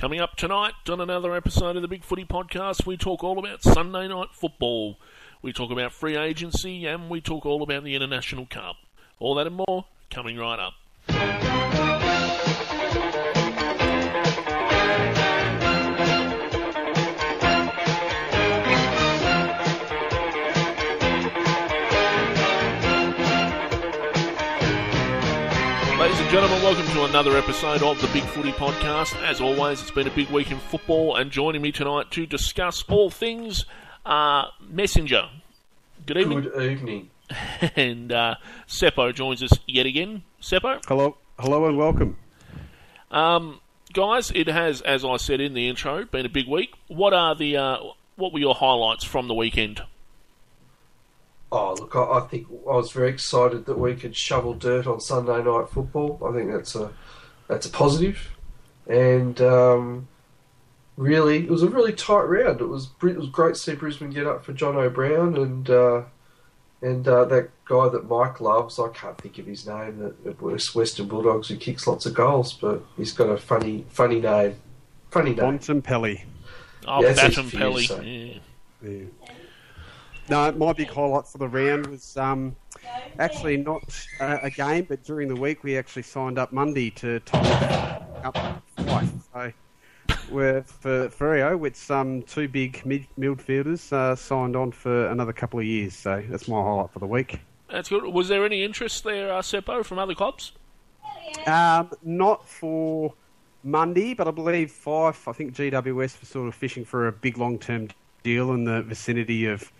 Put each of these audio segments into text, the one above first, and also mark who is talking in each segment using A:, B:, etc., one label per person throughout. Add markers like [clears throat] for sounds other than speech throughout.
A: Coming up tonight on another episode of the Big Footy Podcast, we talk all about Sunday night football. We talk about free agency and we talk all about the International Cup. All that and more coming right up. And gentlemen, welcome to another episode of the Big Footy Podcast. As always, it's been a big week in football, and joining me tonight to discuss all things uh, Messenger. Good evening.
B: Good evening. [laughs]
A: and uh, Seppo joins us yet again. Seppo?
C: Hello, hello, and welcome.
A: Um, guys, it has, as I said in the intro, been a big week. What are the uh, what were your highlights from the weekend?
B: Oh, look, I, I think I was very excited that we could shovel dirt on Sunday night football. I think that's a that's a positive. positive, and um, really, it was a really tight round. It was it was great to see Brisbane get up for John O'Brien and uh, and uh, that guy that Mike loves. I can't think of his name. That, that West Western Bulldogs who kicks lots of goals, but he's got a funny funny name. Funny name.
C: Bontempelli.
A: Oh,
B: Yeah, it's
A: Baton
B: easy for you
A: Pelly.
B: to say.
A: Yeah.
C: Yeah. No, my big highlight for the round was um, actually not uh, a game, but during the week we actually signed up Mundy to top up twice. So we're for Ferrio, it's um, two big mid- midfielders uh, signed on for another couple of years. So that's my highlight for the week.
A: That's good. Was there any interest there, uh, Seppo, from other clubs?
C: Um, not for Mundy, but I believe Fyfe. I think GWS was sort of fishing for a big long-term deal in the vicinity of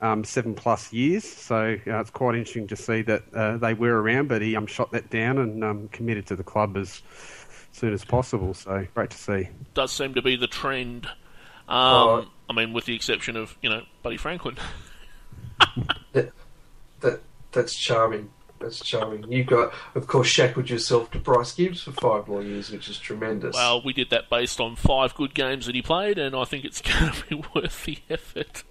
C: um, seven plus years. So uh, it's quite interesting to see that uh, they were around, but he um, shot that down and um, committed to the club as soon as possible. So great to see.
A: Does seem to be the trend. Um,
B: Oh.
A: I mean, with the exception of you know Buddy Franklin. [laughs]
B: That, that that's charming. That's charming. You've got, of course, shackled yourself to Bryce Gibbs for five more years, which is tremendous.
A: Well, we did that based on five good games that he played, and I think it's [laughs] going to be worth the effort.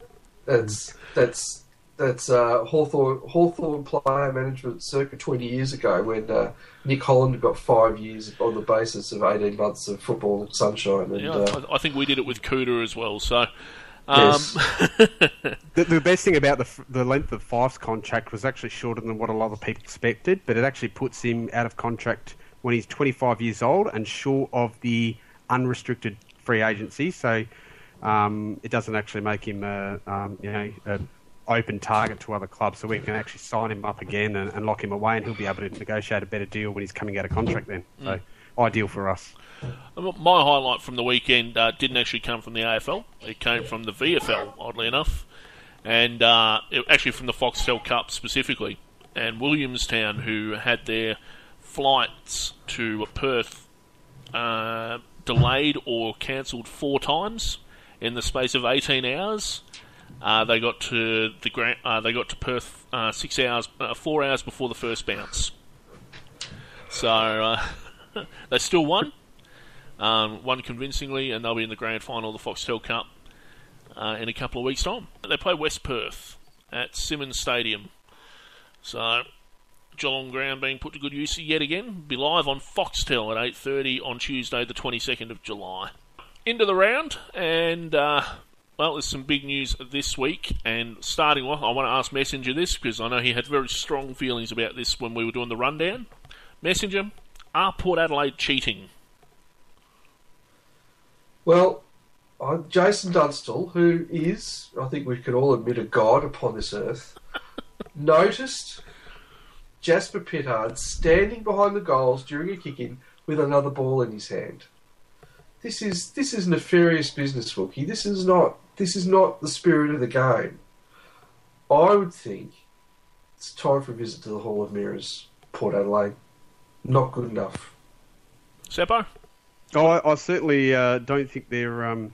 B: That's that's that's uh, Hawthorn, Hawthorn player management circa 20 years ago when uh, Nick Holland got five years on the basis of 18 months of football sunshine. And,
A: Yeah,
B: uh,
A: I, I think we did it with Cooter as well. So, um,
B: Yes. [laughs]
C: The, the best thing about the, the length of Fyfe's contract was actually shorter than what a lot of people expected, but it actually puts him out of contract when he's 25 years old and short of the unrestricted free agency. So um, it doesn't actually make him a um, you know a open target to other clubs. So we can actually sign him up again and, and lock him away, and he'll be able to negotiate a better deal when he's coming out of contract. Then, so ideal for us.
A: my highlight from the weekend uh, didn't actually come from the AFL. It came from the VFL, oddly enough, and uh, it, actually from the Foxtel Cup specifically. And Williamstown, who had their flights to Perth uh, delayed or cancelled four times in the space of 18 hours. Uh, they got to the Grand, uh, they got to Perth uh, six hours, uh, four hours before the first bounce. So uh, [laughs] they still won, um, won convincingly, and they'll be in the grand final of the Foxtel Cup uh, in a couple of weeks' time. They play West Perth at Simonds Stadium. So Geelong ground being put to good use yet again. Be live on Foxtel at 8:30 on Tuesday, the 22nd of July. Into the round, and uh, well, there's some big news this week. And starting off, I want to ask Messenger this because I know he had very strong feelings about this when we were doing the rundown. Messenger, are Port Adelaide cheating?
B: well, uh, Jason Dunstall, who is, I think we can all admit, a god upon this earth, [laughs] noticed Jasper Pittard standing behind the goals during a kick-in with another ball in his hand. This is this is nefarious business, Wookie. This is not this is not the spirit of the game. I would think it's time for a visit to the Hall of Mirrors, Port Adelaide. Not good enough.
A: Seppo?
C: Oh, I, I certainly uh, don't think they're. Um,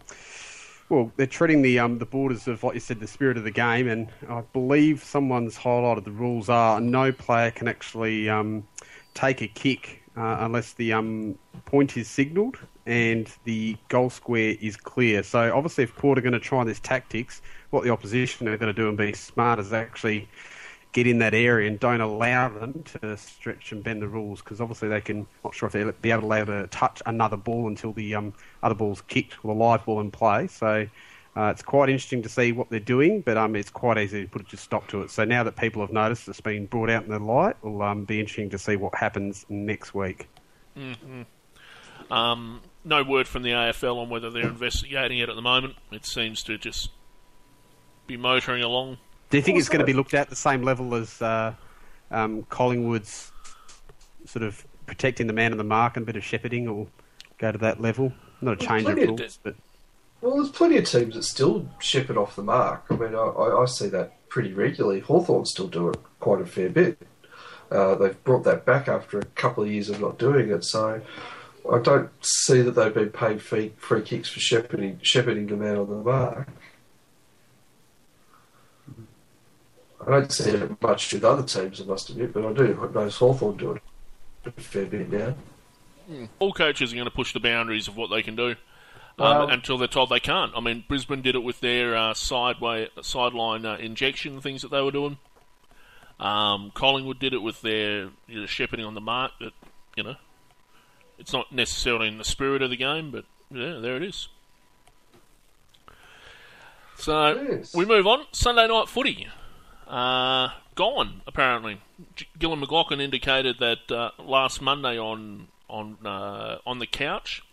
C: well, they're treading the um, the borders of, like you said, the spirit of the game, and I believe someone's highlighted the rules are no player can actually um, take a kick uh, unless the um, point is signalled and the goal square is clear. So obviously, if Port are going to try this tactics, what the opposition are going to do and be smart is actually get in that area and don't allow them to stretch and bend the rules because obviously they can. Not sure if they'll be able to allow to touch another ball until the um, other ball's kicked or the live ball in play. So. Uh, it's quite interesting to see what they're doing, but um, it's quite easy to put a stop to it. So now that people have noticed it's been brought out in the light, it'll um, be interesting to see what happens next week.
A: Mm-hmm. Um, no word from the AFL on whether they're investigating it at the moment. It seems to just be motoring along.
C: Do you think it's going to be looked at the same level as uh, um, Collingwood's sort of protecting the man in the mark and a bit of shepherding, or go to that level? Not a change of rules, but
B: well, there's plenty of teams that still ship it off the mark. I mean, I, I see that pretty regularly. Hawthorn still do it quite a fair bit. Uh, they've brought that back after a couple of years of not doing it, so I don't see that they've been paid free, free kicks for shepherding, shepherding the man on the mark. I don't see it much with other teams, I must admit, but I do notice Hawthorn do it a fair bit now.
A: All coaches are going to push the boundaries of what they can do um, until they're told they can't. I mean, Brisbane did it with their uh, sideway sideline uh, injection things that they were doing. Um, Collingwood did it with their you know, shepherding on the mark. That you know, it's not necessarily in the spirit of the game, but yeah, there it is. So
B: Yes.
A: we move on. Sunday night footy. Uh, gone apparently. G- Gillon McLachlan indicated that uh, last Monday on on uh, on the couch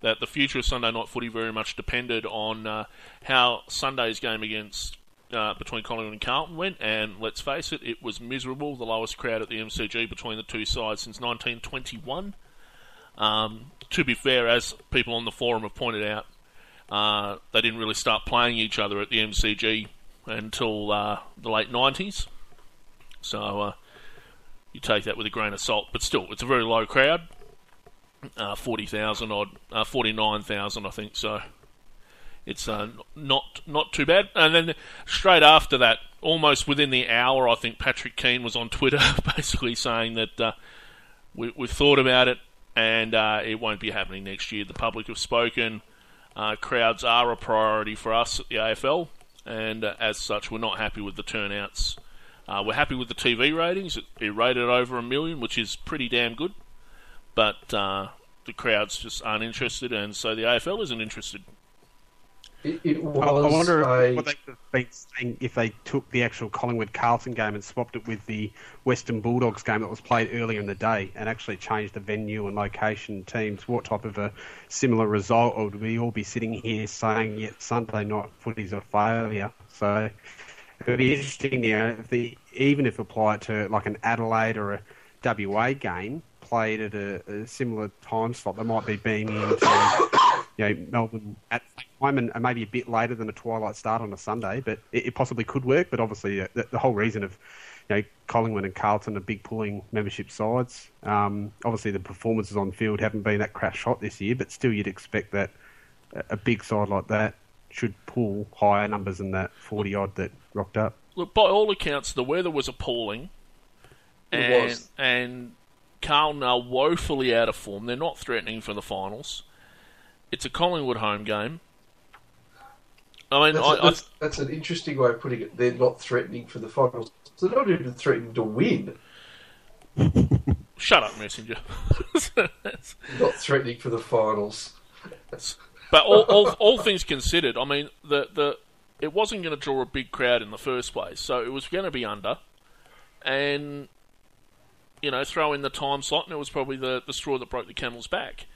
A: that the future of Sunday night footy very much depended on uh, how Sunday's game against uh, between Collingwood and Carlton went, and let's face it, it was miserable. The lowest crowd at the MCG between the two sides since 1921. Um, to be fair, as people on the forum have pointed out, uh, they didn't really start playing each other at the MCG until uh, the late 90s. So uh, you take that with a grain of salt, but still, it's a very low crowd. Uh, 40,000 odd, uh, 49,000, I think. So it's uh, not not too bad. And then straight after that, almost within the hour, I think Patrick Keane was on Twitter [laughs] basically saying that we, we've thought about it and uh, it won't be happening next year. The public have spoken. Uh, crowds are a priority for us at the AFL, and uh, as such, we're not happy with the turnouts. Uh, we're happy with the TV ratings. It, it rated over a million, which is pretty damn good. But uh, the crowds just aren't interested, and so the AFL isn't interested.
B: It, it
C: I,
B: was
C: I wonder
B: a,
C: what they could have been saying if they took the actual Collingwood Carlton game and swapped it with the Western Bulldogs game that was played earlier in the day and actually changed the venue and location teams. What type of a similar result, or would we all be sitting here saying, "Yeah, Sunday night footy's a failure"? So it would be interesting, you know, if the even if applied to like an Adelaide or a WA game played at a, a similar time slot, they might be beaming into [coughs] you know, Melbourne at time and, and maybe a bit later than a twilight start on a Sunday, but it, it possibly could work. But obviously, uh, the, the whole reason of you know Collingwood and Carlton are big pulling membership sides. Um, obviously, the performances on field haven't been that crash hot this year, but still, you'd expect that a, a big side like that should pull higher numbers than that forty odd that rocked up.
A: Look, by all accounts, the weather was appalling,
B: It
A: and
B: was.
A: and Carlton are woefully out of form. They're not threatening for the finals. It's a Collingwood home game. I mean,
B: That's,
A: I,
B: a,
A: I,
B: that's, that's an interesting way of putting it. They're not threatening for the finals. They're not even threatening to win.
A: shut up, messenger. [laughs]
B: Not threatening for the finals.
A: But all, all, all things considered, I mean, the the it wasn't going to draw a big crowd in the first place, so it was going to be under, and you know, throw in the time slot, and it was probably the, the straw that broke the camel's back.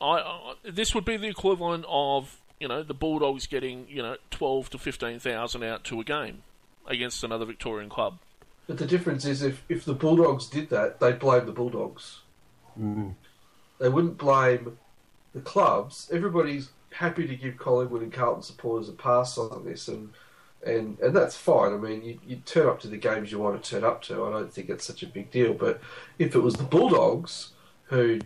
A: I, I this would be the equivalent of you know the Bulldogs getting you know twelve to fifteen thousand out to a game against another Victorian club.
B: But the difference is if, if the Bulldogs did that, they'd blame the Bulldogs. Mm. They wouldn't blame the clubs. Everybody's happy to give Collingwood and Carlton supporters a pass on this, and and, and that's fine. I mean, you, you turn up to the games you want to turn up to. I don't think it's such a big deal. But if it was the Bulldogs who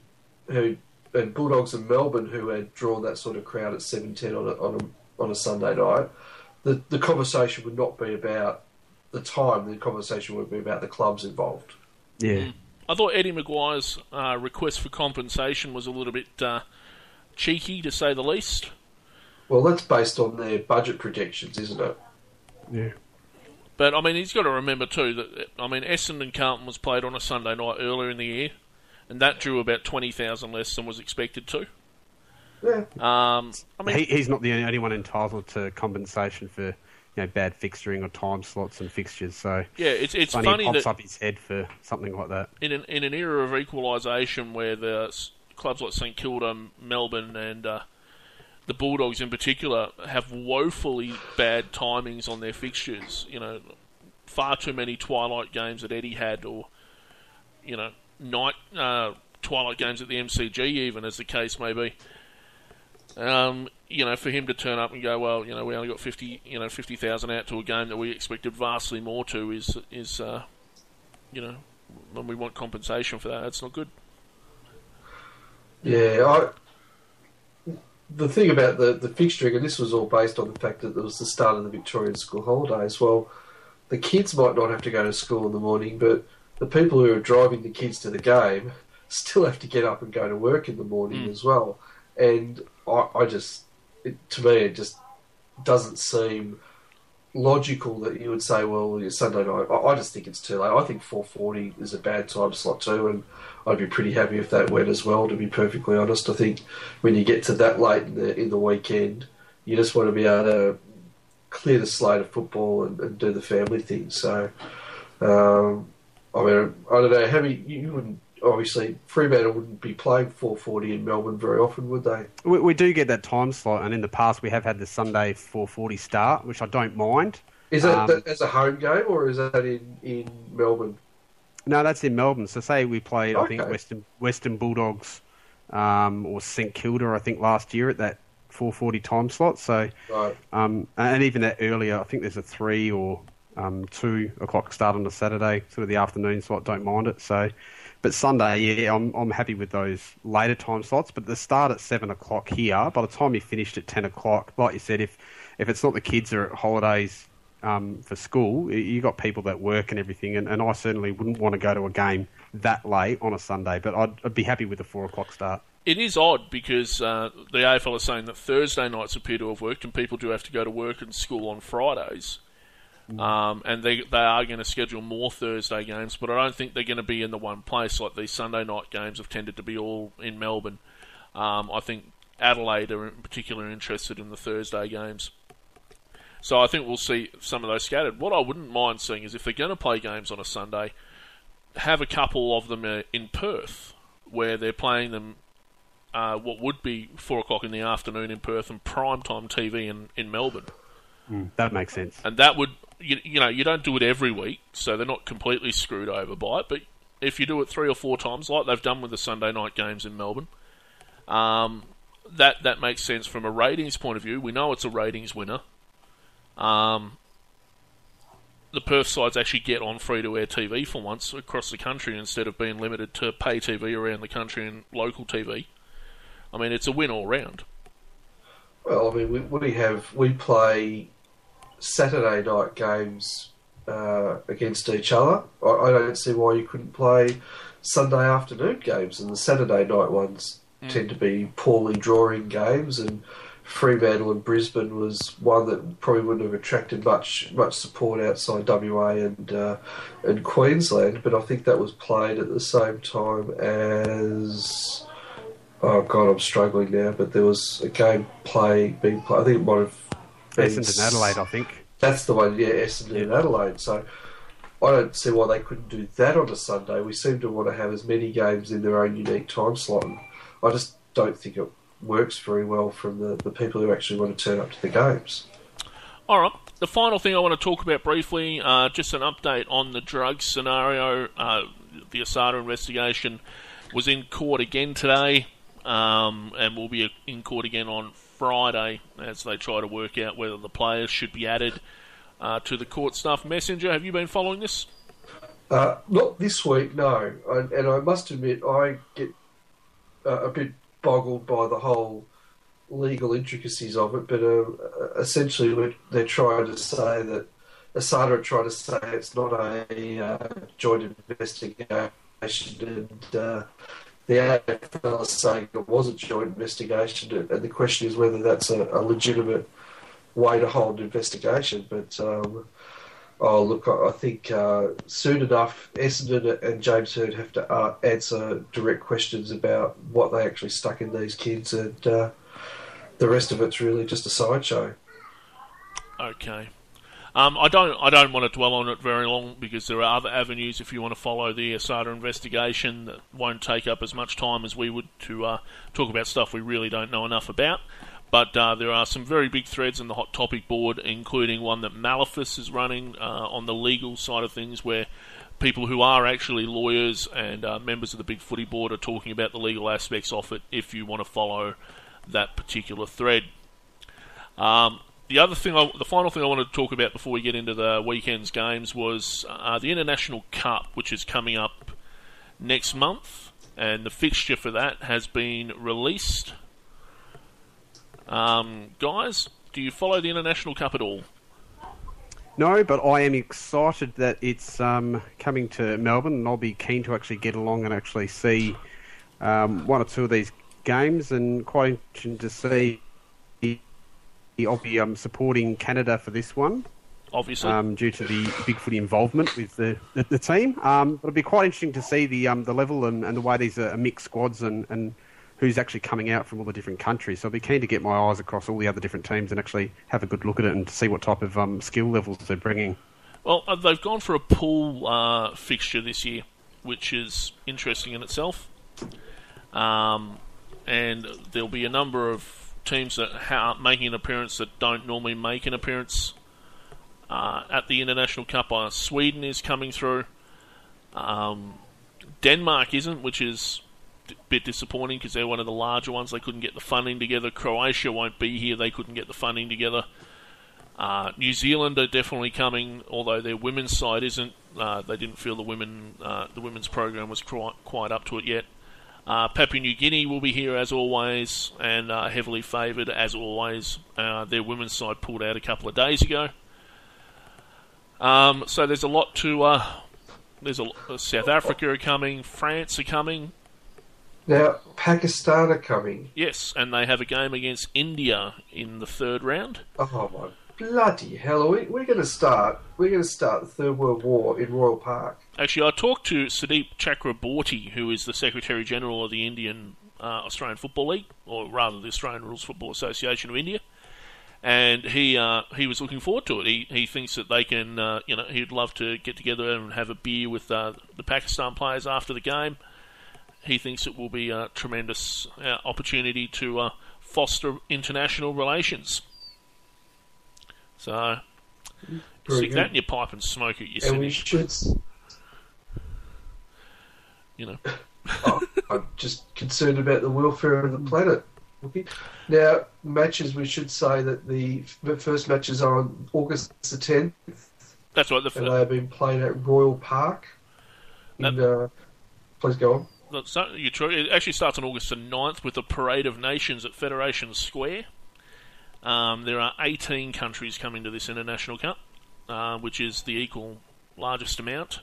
B: who and Bulldogs in Melbourne who had drawn that sort of crowd at seven ten on a, on a on a Sunday night, the the conversation would not be about the time. The conversation would be about the clubs involved.
C: Yeah.
A: I thought Eddie McGuire's uh, request for compensation was a little bit uh, cheeky, to say the least.
B: Well, that's based on their budget projections, isn't it?
C: Yeah.
A: But I mean, he's got to remember too that I mean, Essendon Carlton was played on a Sunday night earlier in the year, and that drew about twenty thousand less than was expected to.
B: Yeah.
A: Um, I mean,
C: he, he's not the only one entitled to compensation for you know bad fixturing or time slots and fixtures. So
A: yeah, it's it's
C: funny,
A: funny
C: he pops
A: that
C: up his head for something like that.
A: in an in an era of equalisation where the clubs like St Kilda, Melbourne, and uh, the Bulldogs in particular have woefully bad timings on their fixtures. You know, far too many twilight games that Eddie had, or you know, night uh, twilight games at the MCG, even as the case may be. Um, you know, for him to turn up and go, well, you know, we only got fifty, you know, fifty thousand out to a game that we expected vastly more to is is, uh, you know, when we want compensation for that, that's not good.
B: Yeah, I, the thing about the, the fixturing, and this was all based on the fact that it was the start of the Victorian school holidays. Well, the kids might not have to go to school in the morning, but the people who are driving the kids to the game still have to get up and go to work in the morning
A: Mm.
B: as well. And I, I just, it, to me, it just doesn't seem logical that you would say, well, it's Sunday night. I, I just think it's too late. I think 4:40 is a bad time slot too, and I'd be pretty happy if that went as well. To be perfectly honest, I think when you get to that late in the in the weekend, you just want to be able to clear the slate of football and, and do the family thing. So, um, I mean, I don't know. How many you wouldn't obviously Fremantle wouldn't be playing 4:40 in Melbourne very often, would they?
C: We, we do get that time slot, and in the past we have had the Sunday 4:40 start, which I don't mind.
B: Is that,
C: Um,
B: that as a home game or is that in in Melbourne?
C: No, that's in Melbourne. So say we played, I think Western Western Bulldogs um, or St Kilda, I think last year at that 4:40 time slot. So
B: Right.
C: um, and even that earlier, I think there's a three or um, two o'clock start on a Saturday, sort of the afternoon slot. Don't mind it. So, but Sunday, yeah, I'm I'm happy with those later time slots. But the start at seven o'clock here, by the time you finished at ten o'clock, like you said, if if it's not the kids are at holidays um, for school, you got people that work and everything, and, and I certainly wouldn't want to go to a game that late on a Sunday. But I'd, I'd be happy with the four o'clock start.
A: It is odd because uh, the AFL is saying that Thursday nights appear to have worked, and people do have to go to work and school on Fridays. Um, and they they are going to schedule more Thursday games, but I don't think they're going to be in the one place like these Sunday night games have tended to be all in Melbourne. Um, I think Adelaide are in particular interested in the Thursday games. So I think we'll see some of those scattered. What I wouldn't mind seeing is if they're going to play games on a Sunday, have a couple of them uh, in Perth, where they're playing them uh, what would be four o'clock in the afternoon in Perth and prime time TV in, in Melbourne.
C: That makes sense.
A: And that would, you, you know, you don't do it every week, so they're not completely screwed over by it. But if you do it three or four times, like they've done with the Sunday night games in Melbourne, um, that that makes sense from a ratings point of view. We know it's a ratings winner. Um, the Perth sides actually get on free to air TV for once across the country instead of being limited to pay TV around the country and local TV. I mean, it's a win all round.
B: Well, I mean, we, we have we play Saturday night games uh, against each other. I, I don't see why you couldn't play Sunday afternoon games, and the Saturday night ones tend to be poorly drawing games. And Fremantle and Brisbane was one that probably wouldn't have attracted much much support outside WA and uh, and Queensland. But I think that was played at the same time as. Oh God, I'm struggling now. But there was a game play being played. I think it might have been
C: Essendon Adelaide, I think.
B: That's the one, yeah, Essendon and Adelaide. So I don't see why they couldn't do that on a Sunday. We seem to want to have as many games in their own unique time slot. And I just don't think it works very well from the, the people who actually want to turn up to the games.
A: All right. The final thing I want to talk about briefly, uh, just an update on the drugs scenario. Uh, the Asada investigation was in court again today, um, and will be in court again on Friday as they try to work out whether the players should be added uh, to the court staff messenger. Have you been following this?
B: Uh, not this week, no. And, and I must admit, I get uh, a bit boggled by the whole legal intricacies of it. But uh, essentially, they're trying to say that Asada trying to say it's not a uh, joint investigation, and uh, the AFL is saying it was a joint investigation. And the question is whether that's a, a legitimate way to hold an investigation. But um, Oh, look, I think uh, soon enough, Essendon and James Hird have to uh, answer direct questions about what they actually stuck in these kids, and uh, the rest of it's really just a sideshow.
A: Okay. Um, I don't. I don't want to dwell on it very long because there are other avenues if you want to follow the ASADA investigation that won't take up as much time as we would to uh, talk about stuff we really don't know enough about. But uh, there are some very big threads in the hot topic board, including one that Malifus is running uh, on the legal side of things, where people who are actually lawyers and uh, members of the Big Footy Board are talking about the legal aspects of it. If you want to follow that particular thread. Um, the other thing, I, the final thing I wanted to talk about before we get into the weekend's games was uh, the International Cup, which is coming up next month, and the fixture for that has been released. Um, guys, do you follow the International Cup at all?
C: No, but I am excited that it's um, coming to Melbourne, and I'll be keen to actually get along and actually see um, one or two of these games, and quite interesting to see. I'll be um, supporting Canada for this one.
A: Obviously,
C: um, due to the Bigfoot involvement with the, the, the team. Um, but it'll be quite interesting to see the um, the level and, and the way these are mixed squads and, and who's actually coming out from all the different countries. So I'll be keen to get my eyes across all the other different teams and actually have a good look at it and see what type of um, skill levels they're bringing.
A: Well, uh, they've gone for a pool uh, fixture this year, which is interesting in itself. Um, and there'll be a number of teams that are making an appearance that don't normally make an appearance uh, at the International Cup. Uh, Sweden is coming through. Um, Denmark isn't, which is a bit disappointing because they're one of the larger ones. They couldn't get the funding together. Croatia won't be here. They couldn't get the funding together. Uh, New Zealand are definitely coming, although their women's side isn't. Uh, they didn't feel the women uh, the women's program was quite up to it yet. Uh, Papua New Guinea will be here as always, and uh, heavily favoured as always. Uh, their women's side pulled out a couple of days ago. Um, so there's a lot to. Uh, there's a uh, South Africa are coming, France are coming.
B: Now, Pakistan are coming.
A: Yes, and they have a game against India in the third round.
B: Oh my bloody hell! We, we're going to start. We're going to start the Third World War in Royal Park.
A: Actually, I talked to Sudeep Chakraborty, who is the Secretary General of the Indian uh, Australian Football League, or rather the Australian Rules Football Association of India, and he uh, he was looking forward to it. He he thinks that they can, uh, you know, he'd love to get together and have a beer with uh, the Pakistan players after the game. He thinks it will be a tremendous uh, opportunity to uh, foster international relations. So. Stick that in your pipe and smoke it. You
B: And we should.
A: You know. [laughs]
B: oh, I'm just concerned about the welfare of the planet. Now, matches. We should say that the first matches are on August the 10th,
A: That's right. The,
B: and they have been played at Royal Park. In, uh, please go on.
A: That's not, you're true. It actually starts on August the 9th with a parade of nations at Federation Square. Um, there are 18 countries coming to this International Cup, uh, which is the equal largest amount.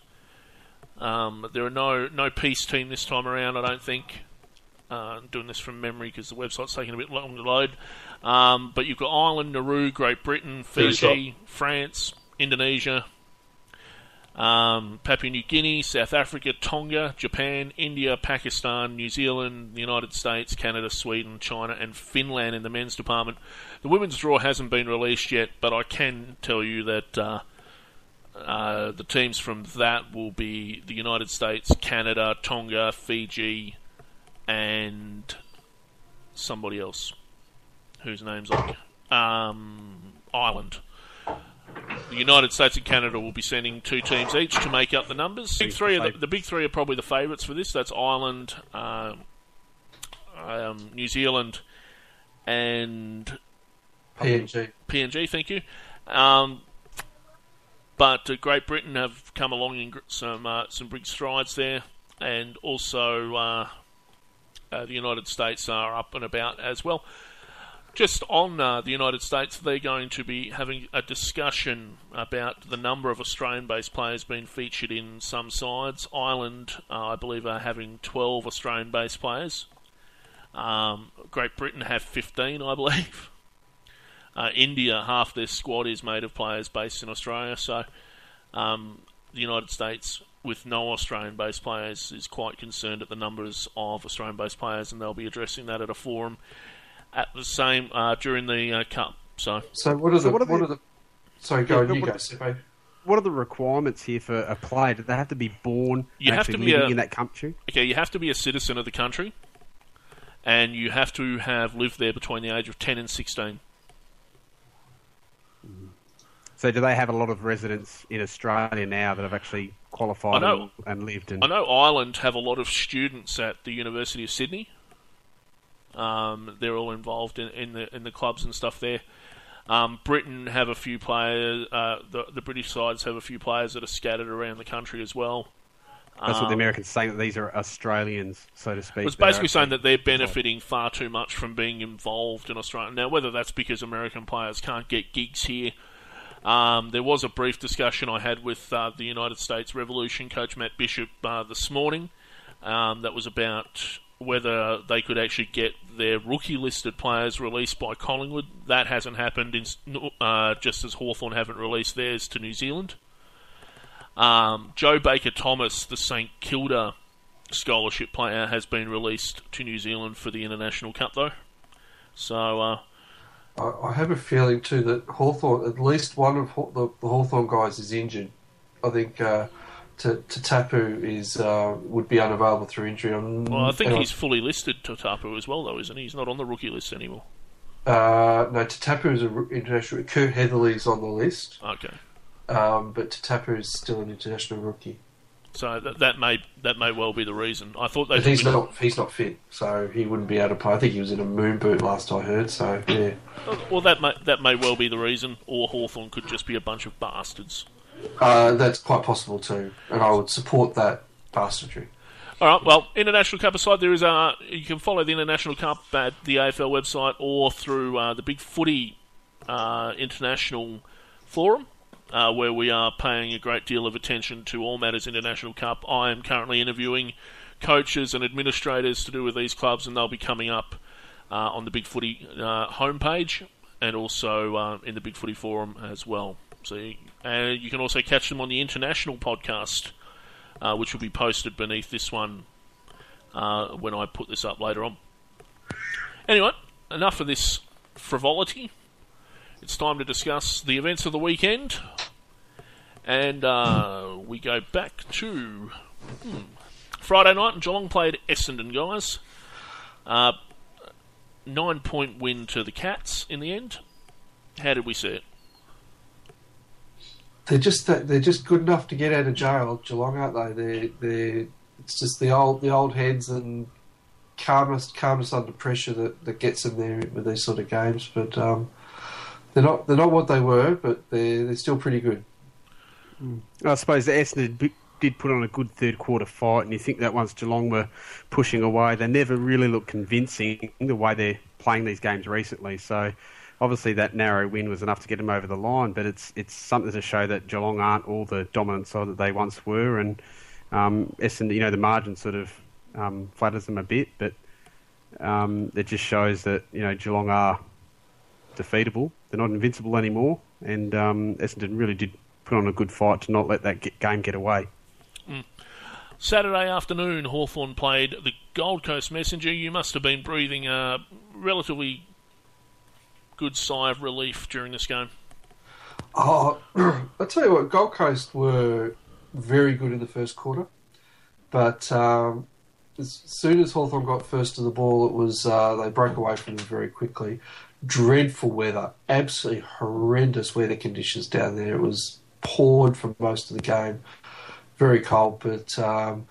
A: Um, there are no no peace team this time around. I don't think. Uh, I'm doing this from memory because the website's taking a bit long to load. Um, but you've got Ireland, Nauru, Great Britain, Fiji, France, Indonesia, um, Papua New Guinea, South Africa, Tonga, Japan, India, Pakistan, New Zealand, the United States, Canada, Sweden, China, and Finland in the men's department. The women's draw hasn't been released yet, but I can tell you that uh, uh, the teams from that will be the United States, Canada, Tonga, Fiji, and somebody else whose name's like um, Ireland. The United States and Canada will be sending two teams each to make up the numbers. Big three, the, the big three are probably the favourites for this. That's Ireland, um, um, New Zealand, and
B: PNG.
A: PNG. Thank you. Um, but uh, Great Britain have come along in some uh, some big strides there, and also uh, uh, the United States are up and about as well. Just on uh, the United States, they're going to be having a discussion about the number of Australian-based players being featured in some sides. Ireland, uh, I believe, are having 12 Australian-based players. Um, Great Britain have 15, I believe. [laughs] Uh, India, half their squad is made of players based in Australia, so um, the United States with no Australian-based players is quite concerned at the numbers of Australian-based players, and they'll be addressing that at a forum at the same uh, during the uh, cup. So,
B: So what are the
C: what
B: what
C: are
B: are
C: the-
B: the, sorry, go
C: Yeah,
B: you
C: what-
B: go, Seppo.
C: What are the requirements here for a player? Do they have to be born
A: You have
C: actually
A: to be
C: living
A: a-
C: in that country?
A: okay, you have to be a citizen of the country, and you have to have lived there between the age of 10 and 16.
C: So do they have a lot of residents in Australia now that have actually qualified
A: know.
C: and, and lived? And
A: I know Ireland have a lot of students at the University of Sydney. Um, they're all involved in, in the in the clubs and stuff there. Um, Britain have a few players. Uh, the the British sides have a few players that are scattered around the country as well.
C: that's what the
A: Um,
C: Americans saying that these are Australians, so to speak. are
A: basically saying that they're benefiting far too much from being involved in Australia. Now, whether that's because American players can't get gigs here, um, there was a brief discussion I had with uh, the United States Revolution coach Matt Bishop uh, this morning. Um, that was about whether they could actually get their rookie listed players released by Collingwood. That hasn't happened, in, uh, just as Hawthorn haven't released theirs to New Zealand. Um, Joe Baker Thomas, the St Kilda scholarship player, has been released to New Zealand for the International Cup, though. So, uh,
B: I, I have a feeling too that Hawthorn, at least one of the, the Hawthorn guys is injured. I think uh, to, to Tapu is uh, would be unavailable through injury. I'm,
A: well, I think he's fully listed to Tapu as well, though, isn't he? He's not on the rookie list anymore.
B: Uh, no, Tatapu is an international. Kurt Heatherley's on the list,
A: Okay,
B: um, but Tatapu is still an international rookie.
A: So that, that may that may well be the reason. I thought they.
B: He's not. He's not fit, so he wouldn't be able to play. I think he was in a moon boot last I heard. So yeah,
A: Well, that may that may well be the reason, or Hawthorn could just be a bunch of bastards.
B: uh, that's quite possible too, and I would support that bastardry.
A: All right. Well, International Cup aside, there is uh you can follow the International Cup at the AFL website or through uh, the Big Footy uh, International Forum, uh, where we are paying a great deal of attention to all matters International Cup. I am currently interviewing coaches and administrators to do with these clubs, and they'll be coming up uh, on the Big Footy uh, homepage and also uh, in the Big Footy Forum as well. So, you, you can also catch them on the International podcast uh, which will be posted beneath this one uh, when I put this up later on. Anyway, enough of this frivolity. It's time to discuss the events of the weekend. And uh, we go back to hmm, Friday night, and Geelong played Essendon, guys. Uh, nine point win to the Cats in the end. How did we see it?
B: They're just they're just good enough to get out of jail, Geelong, aren't they? They they it's just the old the old heads and calmness calmness under pressure that, that gets them there with these sort of games. But um, they're not they're not what they were, but they're they're still pretty good.
C: I suppose the Essendon did put on a good third quarter fight, and you think that once Geelong were pushing away, they never really looked convincing the way they're playing these games recently. So obviously that narrow win was enough to get them over the line, but it's it's something to show that Geelong aren't all the dominant side that they once were, and um, Essendon, you know, the margin sort of um, flatters them a bit, but um, it just shows that you know Geelong are defeatable. They're not invincible anymore, and um, Essendon really did put on a good fight to not let that get, game get away.
A: Saturday afternoon, Hawthorn played the Gold Coast Messenger. You must have been breathing a relatively good sigh of relief during this game.
B: Oh, [clears throat] I tell you what, Gold Coast were very good in the first quarter, but um, as soon as Hawthorn got first to the ball, it was uh, they broke away from them very quickly. Dreadful weather, absolutely horrendous weather conditions down there. It was poured for most of the game, very cold. But um,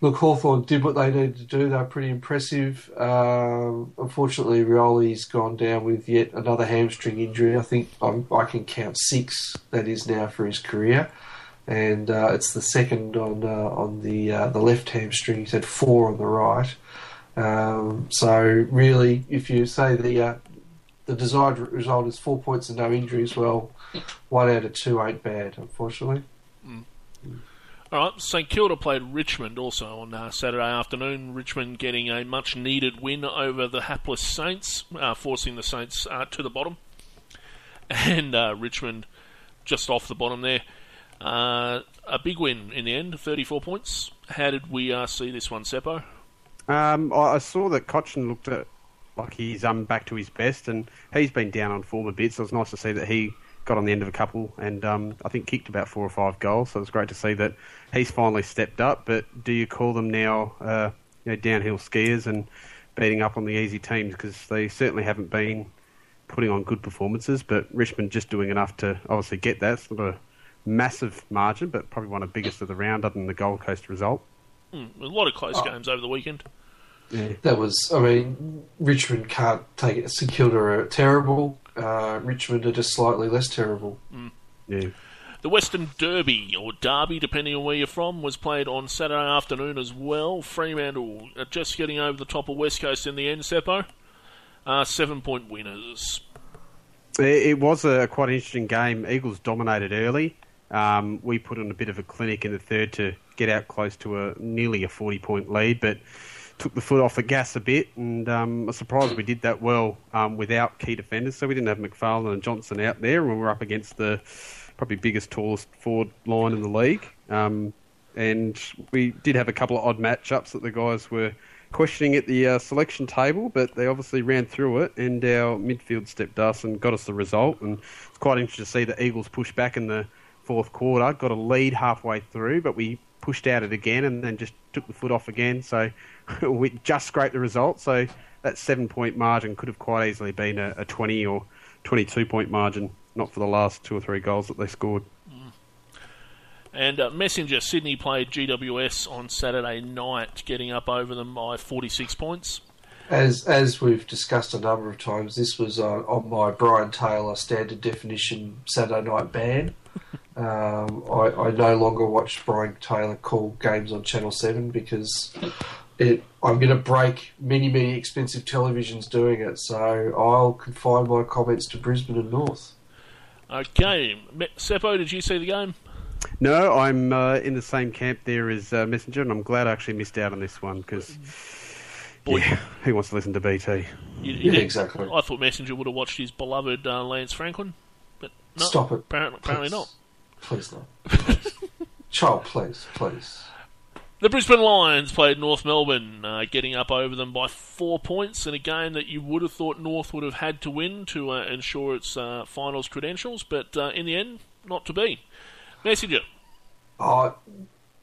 B: look, Hawthorn did what they needed to do. They were pretty impressive. Um, unfortunately, Rioli's gone down with yet another hamstring injury. I think I'm, I can count six that is now for his career, and uh, it's the second on uh, on the uh, the left hamstring. He's had four on the right. Um, so really, if you say the uh, the desired result is four points and no injuries, well, one out of two ain't bad, unfortunately.
A: All right, St Kilda played Richmond also on uh, Saturday afternoon. Richmond getting a much needed win over the hapless Saints, uh, forcing the Saints uh, to the bottom. [laughs] And uh, Richmond just off the bottom there. Uh, a big win in the end, 34 points. How did we uh, see this one, Seppo?
C: Um, I I saw that Cotchin looked at like he's um back to his best, and he's been down on form a bit. So it's nice to see that he got on the end of a couple, and um, I think kicked about four or five goals. So it's great to see that he's finally stepped up. But do you call them now, uh, you know, downhill skiers and beating up on the easy teams because they certainly haven't been putting on good performances. But Richmond just doing enough to obviously get that. It's not a massive margin, but probably one of the biggest of the round, other than the Gold Coast result.
A: Hmm, a lot of close games over the weekend.
C: Yeah.
B: That was, I mean, Richmond can't take it. St Kilda are terrible. Uh, Richmond are just slightly less terrible.
C: Yeah.
A: The Western Derby, or Derby, depending on where you're from, was played on Saturday afternoon as well. Fremantle uh, just getting over the top of West Coast in the end, Seppo. Uh, seven point winners.
C: It it was a quite interesting game. Eagles dominated early. Um, we put on a bit of a clinic in the third to get out close to a nearly a forty point lead, but took the foot off the gas a bit. And um, I'm surprised we did that well um, without key defenders. So we didn't have McPharlin and Johnson out there, and we were up against the probably biggest, tallest forward line in the league. Um, and we did have a couple of odd matchups that the guys were questioning at the uh, selection table, but they obviously ran through it, and our midfield stepped us and got us the result. And it's quite interesting to see the Eagles push back in the fourth quarter, got a lead halfway through, but we pushed out it again and then just took the foot off again. So [laughs] we just scraped the result. So that seven point margin could have quite easily been a, a 20 or 22 point margin, not for the last two or three goals that they scored.
A: And uh, Messenger Sydney played GWS on Saturday night, getting up over them by 46 points.
B: As as we've discussed a number of times, this was on, on my Brian Taylor standard definition Saturday night ban. [laughs] Um, I, I no longer watch Brian Taylor call games on Channel Seven because it, I'm going to break many many expensive televisions doing it. So I'll confine my comments to Brisbane and North.
A: Okay, Seppo, did you see the game?
C: No, I'm uh, in the same camp there as uh, Messenger, and I'm glad I actually missed out on this one because,
A: Boy.
C: yeah, who wants to listen to BT?
A: You, you
B: Yeah,
A: did-
B: exactly.
A: I thought Messenger would have watched his beloved uh, Lance Franklin, but no,
B: Stop it.
A: Apparently, apparently
B: Please.
A: not.
B: Please not. Child, please, please.
A: The Brisbane Lions played North Melbourne, uh, getting up over them by four points in a game that you would have thought North would have had to win to uh, ensure its uh, finals credentials, but uh, in the end, not to be. Messenger.
B: Oh,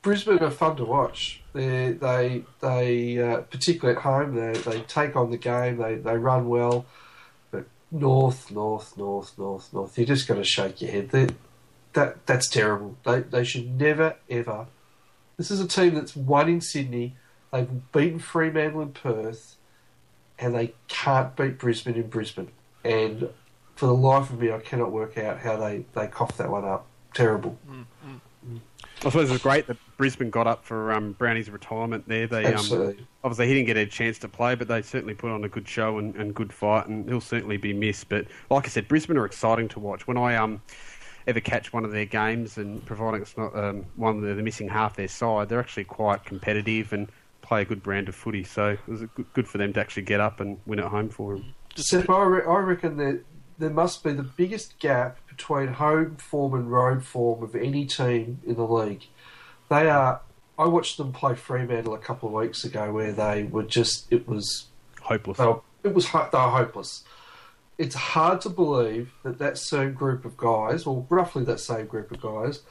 B: Brisbane are fun to watch. They, they, they, uh, particularly at home, they, they take on the game. They, they run well. But North, North, North, North, North. You're just going to shake your head. They, that, that's terrible. They, they should never ever. This is a team that's won in Sydney. They've beaten Fremantle in Perth, and they can't beat Brisbane in Brisbane. And for the life of me, I cannot work out how they, they coughed that one up. Terrible.
C: I suppose it's great that Brisbane got up for um, Brownie's retirement there. They um, obviously he didn't get a chance to play, but they certainly put on a good show and, and good fight, and he'll certainly be missed. But like I said, Brisbane are exciting to watch. When I um ever catch one of their games, and providing it's not um, one of the, the missing half their side, they're actually quite competitive and play a good brand of footy. So it was good, good for them to actually get up and win at home for them.
B: Seth, I, re- I reckon that there must be the biggest gap between home form and road form of any team in the league. They are. I watched them play Fremantle a couple of weeks ago, where they were just. It was.
C: Hopeless.
B: They were, it was. They were hopeless. It's hard to believe that that same group of guys, or roughly that same group of guys,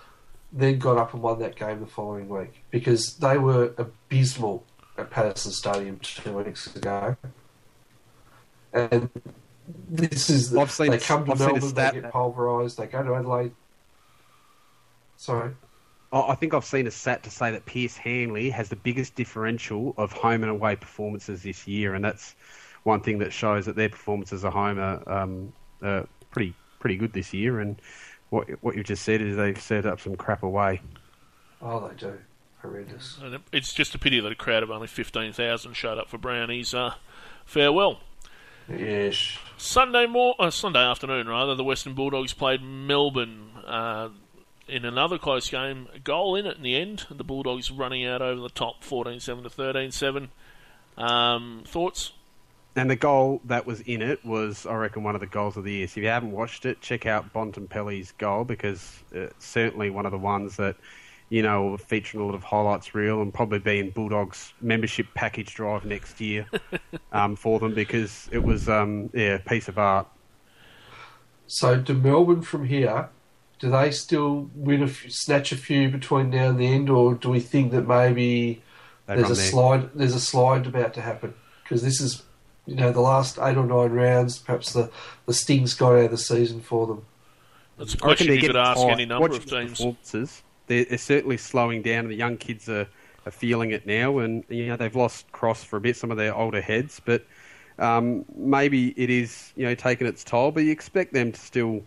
B: then got up and won that game the following week because they were abysmal at Patterson Stadium two weeks ago. And this is the,
C: I've seen-
B: they come to
C: I've
B: Melbourne, they get pulverised, they go to Adelaide. Sorry,
C: I I think I've seen a stat to say that Pearce Hanley has the biggest differential of home and away performances this year, and that's one thing that shows that their performances at home are um, uh, pretty pretty good this year. And what what you've just said is they've set up some crap away.
B: oh they do horrendous.
A: And it's just a pity that a crowd of only 15,000 showed up for Brownies. Uh, farewell.
B: Yes,
A: Sunday mor- uh, Sunday afternoon, rather, the Western Bulldogs played Melbourne uh, in another close game. A goal in it in the end. The Bulldogs running out over the top, 14-7 to 13-7. Um, thoughts?
C: And the goal that was in it was, I reckon, one of the goals of the year. So if you haven't watched it, check out Bontempelli's goal because it's certainly one of the ones that, you know, will feature a lot of highlights reel and probably be in Bulldogs membership package drive next year [laughs] um, for them because it was, um, yeah, a piece of art.
B: So, do Melbourne from here? Do they still win a few, snatch a few between now and the end, or do we think that maybe
C: They
B: there's a
C: their-
B: slide? There's a slide about to happen because this is, you know, the last eight or nine rounds. Perhaps the the sting's got out of the season for them.
A: That's a
C: I reckon
A: question
C: they're
A: you could ask
C: tired.
A: any number
C: Watching
A: of teams.
C: Performances, they're, they're certainly slowing down, and the young kids are, are feeling it now. And you know they've lost Cross for a bit, some of their older heads, but um, maybe it is you know taking its toll. But you expect them to still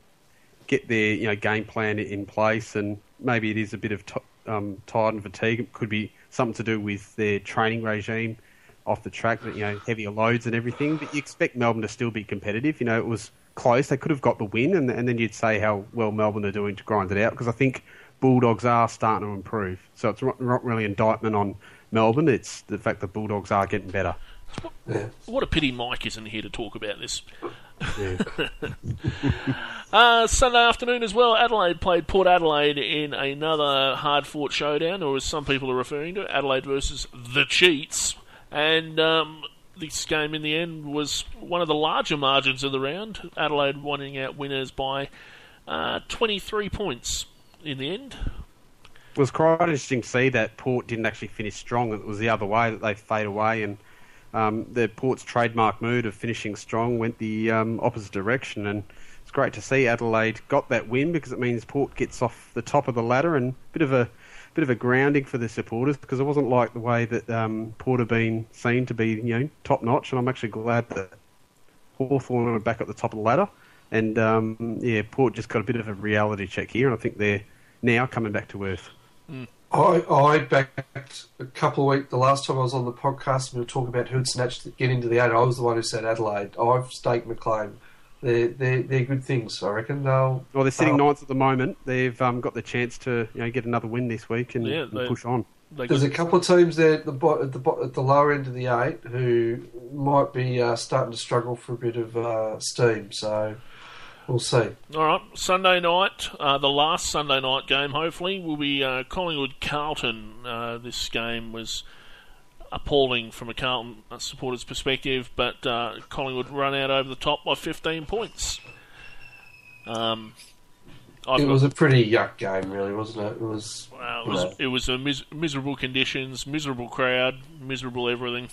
C: get their you know game plan in place, and maybe it is a bit of t- um, tired and fatigue. It could be something to do with their training regime off the track, but you know, heavier loads and everything. But you expect Melbourne to still be competitive. You know, it was close; they could have got the win, and, and then you'd say how well Melbourne are doing to grind it out. Because I think Bulldogs are starting to improve. So it's not, not really indictment on Melbourne; it's the fact that Bulldogs are getting better.
B: Yeah.
A: What a pity Mike isn't here to talk about this.
C: Yeah. [laughs]
A: Uh, Sunday afternoon as well, Adelaide played Port Adelaide in another hard fought showdown, or as some people are referring to, Adelaide versus the Cheats. And um, this game in the end was one of the larger margins of the round. Adelaide winning out winners by uh, 23 points in the end.
C: It was quite interesting to see that Port didn't actually finish strong. It was the other way that they fade away, and um, the Port's trademark mood of finishing strong went the um, opposite direction. And it's great to see Adelaide got that win because it means Port gets off the top of the ladder and a bit of a bit of a grounding for the supporters because it wasn't like the way that um, Port have been seen to be, you know, top notch. And I'm actually glad that Hawthorn are back at the top of the ladder. And um, yeah, Port just got a bit of a reality check here, and I think they're now coming back to earth.
B: I I backed a couple of weeks. The last time I was on the podcast, we were talking about who'd snatched get into the eight. I was the one who said Adelaide. I've staked McLean. They're they're they're good things. I reckon they'll.
C: Well, they're sitting ninth at the moment. They've um, got the chance to you know get another win this week and,
A: Yeah,
C: and push on.
B: There's a couple of teams there at the bo- at the bo- at the lower end of the eight who might be uh, starting to struggle for a bit of uh, steam. So we'll see.
A: all right, Sunday night, uh, the last Sunday night game, hopefully, will be uh, Collingwood Carlton. Uh, this game was appalling from a Carlton supporter's perspective, but uh, Collingwood run out over the top by 15 points. Um, I've
B: It
A: got-
B: was a pretty yuck game, really, wasn't it? It was.
A: Well, it was
B: Yeah.
A: it was a mis- miserable conditions, miserable crowd, miserable everything.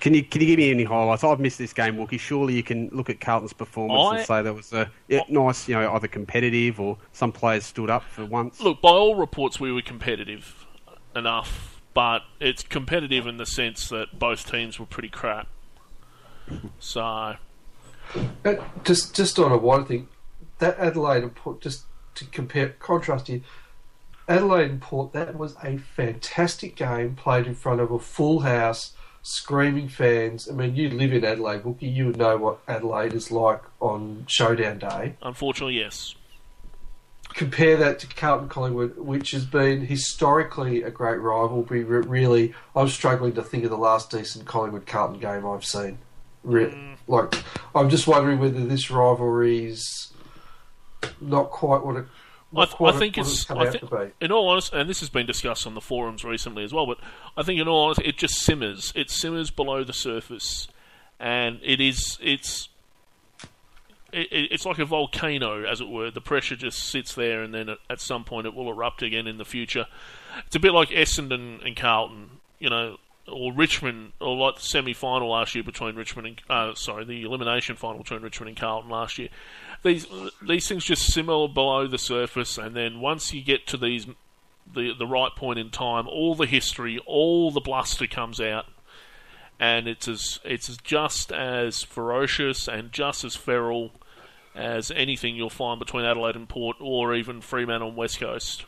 C: Can you can you give me any highlights? I've missed this game, Wookie. Surely you can look at Carlton's performance
A: I-
C: and say there was a yeah, nice, you know, either competitive or some players stood up for once.
A: Look, by all reports, we were competitive enough, but it's competitive in the sense that both teams were pretty crap. So,
B: just just on a wider thing, that Adelaide and Port, just to compare contrast here, Adelaide and Port, that was a fantastic game played in front of a full house, screaming fans. I mean, you live in Adelaide, Wookie, you would know what Adelaide is like on Showdown Day.
A: unfortunately, yes.
B: Compare that to Carlton Collingwood, which has been historically a great rivalry. Re- Really, I'm struggling to think of the last decent Collingwood Carlton game I've seen. Re- mm. Like, I'm just wondering whether this rivalry's not quite what it.
A: I, th- I think
B: what
A: it's. I think, in all honesty, and this has been discussed on the forums recently as well, but I think in all honesty, it just simmers. It simmers below the surface, and it is. It's. It, it- it's like a volcano, as it were. The pressure just sits there, and then at, at some point it will erupt again in the future. It's a bit like Essendon and Carlton, you know, or Richmond, or like the semi-final last year between Richmond and uh, sorry, the elimination final between Richmond and Carlton last year. These these things just simmer below the surface, and then once you get to these the the right point in time, all the history, all the bluster comes out, and it's as it's just as ferocious and just as feral as anything you'll find between Adelaide and Port, or even Fremantle and West Coast.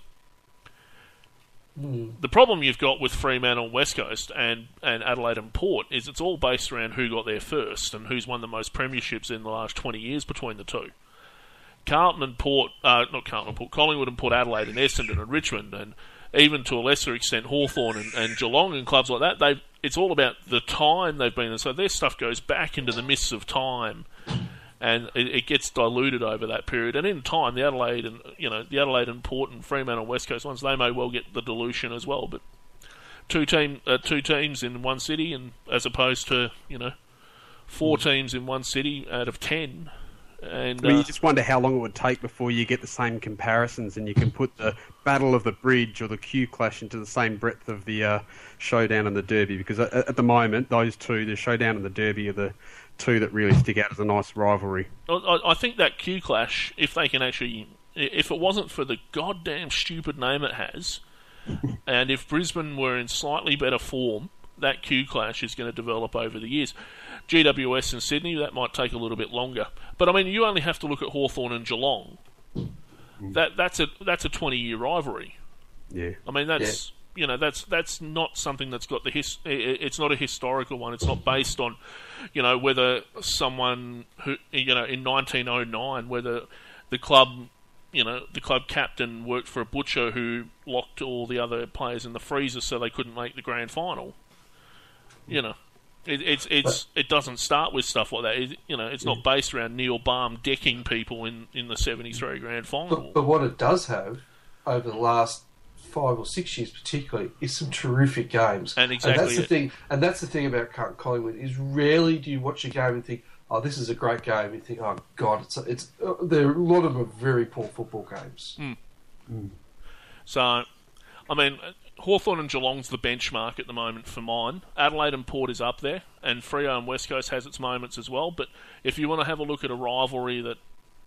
A: The problem you've got with Fremantle and West Coast and, and Adelaide and Port is it's all based around who got there first and who's won the most premierships in the last 20 years between the two. Carlton and Port, uh, not Carlton and Port, Collingwood and Port Adelaide and Essendon and Richmond and even to a lesser extent Hawthorn and, and Geelong and clubs like that, they it's all about the time they've been in. So their stuff goes back into the mists of time, and it, it, gets diluted over that period. And in time, the Adelaide and you know the Adelaide and Port and Fremantle West Coast ones, they may well get the dilution as well. But two team uh, two teams in one city, and as opposed to you know four mm. teams in one city out of ten. And,
C: I mean, uh, you just wonder how long it would take before you get the same comparisons, and you can put the Battle of the Bridge or the Q Clash into the same breadth of the uh, Showdown and the Derby. Because at, at, the moment, those two, the Showdown and the Derby, are the two that really stick out as a nice rivalry.
A: I, I think that Q Clash, if they can actually, if it wasn't for the goddamn stupid name it has, [laughs] and if Brisbane were in slightly better form, that Q Clash is going to develop over the years. GWS and Sydney, that might take a little bit longer. But I mean, you only have to look at Hawthorn and Geelong. Mm. That that's a that's a twenty year rivalry.
C: Yeah.
A: I mean that's yeah. you know that's that's not something that's got the his. It's not a historical one. It's not based on you know whether someone who you know in 1909 whether the club you know the club captain worked for a butcher who locked all the other players in the freezer so they couldn't make the grand final. You mm. know. It, it's it's but, it doesn't start with stuff like that. It, you know, it's not based around Neil Balme decking people in, in the '73 Grand Final.
B: But, but, what it does have over the last five or six years, particularly, is some terrific games.
A: And exactly,
B: and that's the thing. And that's the thing about Collingwood is rarely do you watch a game and think, "Oh, this is a great game." You think, "Oh God, it's it's." Uh, there a lot of them are very poor football games.
A: Mm. Mm. So, I mean, Hawthorn and Geelong's the benchmark at the moment for mine. Adelaide and Port is up there, and Freo and West Coast has its moments as well. But if you want to have a look at a rivalry that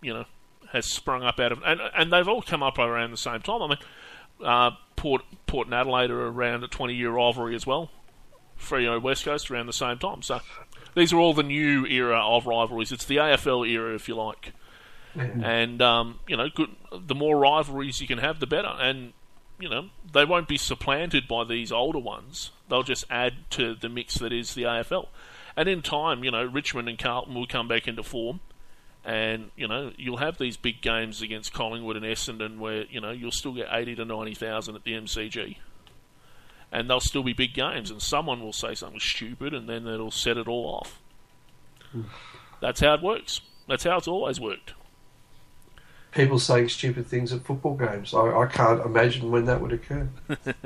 A: you know has sprung up out of and and they've all come up around the same time. I mean, uh, Port Port and Adelaide are around a twenty year rivalry as well. Freo West Coast around the same time. So these are all the new era of rivalries. It's the AFL era, if you like. Mm-hmm. And um, you know, good, the more rivalries you can have, the better. And you know, they won't be supplanted by these older ones. They'll just add to the mix that is the AFL. And in time, you know, Richmond and Carlton will come back into form. And, you know, you'll have these big games against Collingwood and Essendon where, you know, you'll still get 80 to 90,000 at the MCG. And they'll still be big games, and someone will say something stupid, and then it'll set it all off. That's how it works. That's how it's always worked
B: people saying stupid things at football games. I, I can't imagine when that would occur.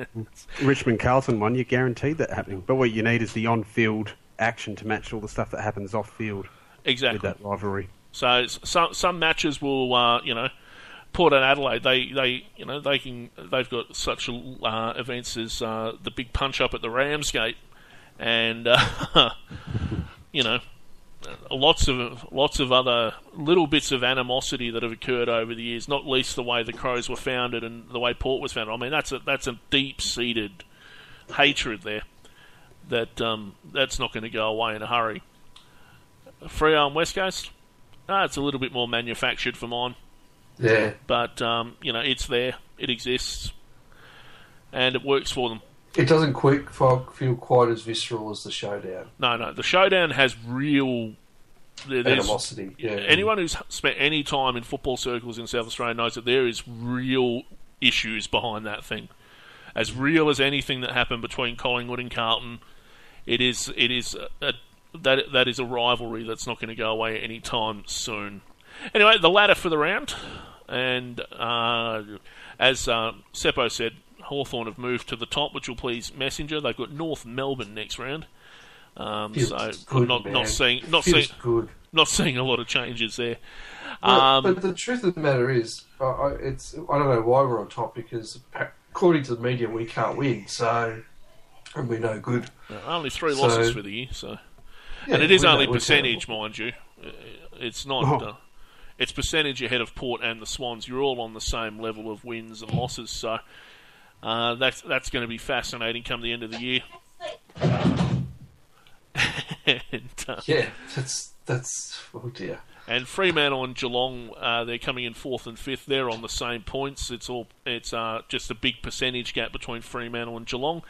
B: [laughs]
C: Richmond Carlton one, you're guaranteed that happening. But what you need is the on field action to match all the stuff that happens off field.
A: Exactly.
C: With that rivalry.
A: So some some matches will, uh, you know, Port and Adelaide, they, they you know they can they've got such uh, events as uh, the big punch up at the Ramsgate, and uh, [laughs] you know lots of lots of other little bits of animosity that have occurred over the years. Not least the way the Crows were founded and the way Port was founded. I mean, that's a that's a deep seated hatred there. That um, that's not going to go away in a hurry. Freo and West Coast, ah, it's a little bit more manufactured for mine.
B: Yeah,
A: but um, you know, it's there, it exists, and it works for them.
B: It doesn't quite feel quite as visceral as the showdown.
A: No, no, the showdown has real
B: animosity. Yeah.
A: Anyone who's spent any time in football circles in South Australia knows that there is real issues behind that thing. As real as anything that happened between Collingwood and Carlton, it is it is a, a, that that is a rivalry that's not going to go away anytime soon. Anyway, the ladder for the round, and uh, as uh, Seppo said, Hawthorn have moved to the top, which will please Messenger. They've got North Melbourne next round. Um, so good, not not seeing not seeing
B: good.
A: not seeing a lot of changes there.
B: Well, um, but the truth of the matter is, uh, it's I don't know why we're on top because according to the media we can't win, so and we're no good.
A: only three so, losses for the year, so yeah, and it is only percentage, mind you. It's not. Oh. Uh, it's percentage ahead of Port and the Swans. You're all on the same level of wins and losses, so uh, that's that's going to be fascinating come the end of the year. [laughs]
B: and, uh, yeah, that's that's oh dear.
A: And Fremantle and Geelong, uh, they're coming in fourth and fifth. They're on the same points. It's all it's uh, just a big percentage gap between Fremantle and Geelong.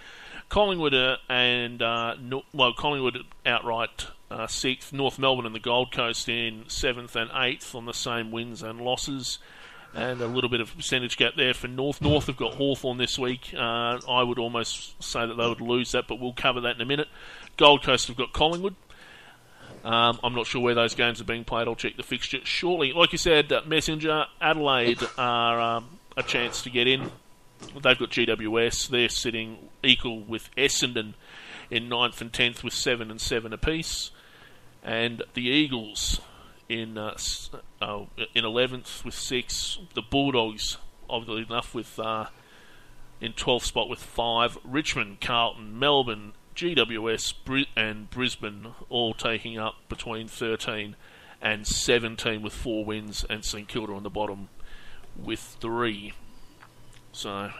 A: Collingwood uh, and uh, no, well, Collingwood outright uh, sixth. North Melbourne and the Gold Coast in seventh and eighth on the same wins and losses. And a little bit of percentage gap there for North. North have got Hawthorn this week. Uh, I would almost say that they would lose that, but we'll cover that in a minute. Gold Coast have got Collingwood. Um, I'm not sure where those games are being played. I'll check the fixture shortly. Like you said, uh, Messenger, Adelaide are um, a chance to get in. They've got GWS. They're sitting equal with Essendon in ninth and tenth with seven and seven apiece, and the Eagles in uh, uh, in eleventh with six. The Bulldogs, obviously enough, with uh, in twelfth spot with five. Richmond, Carlton, Melbourne, GWS, and Brisbane all taking up between thirteen and seventeen with four wins, and St Kilda on the bottom with three. So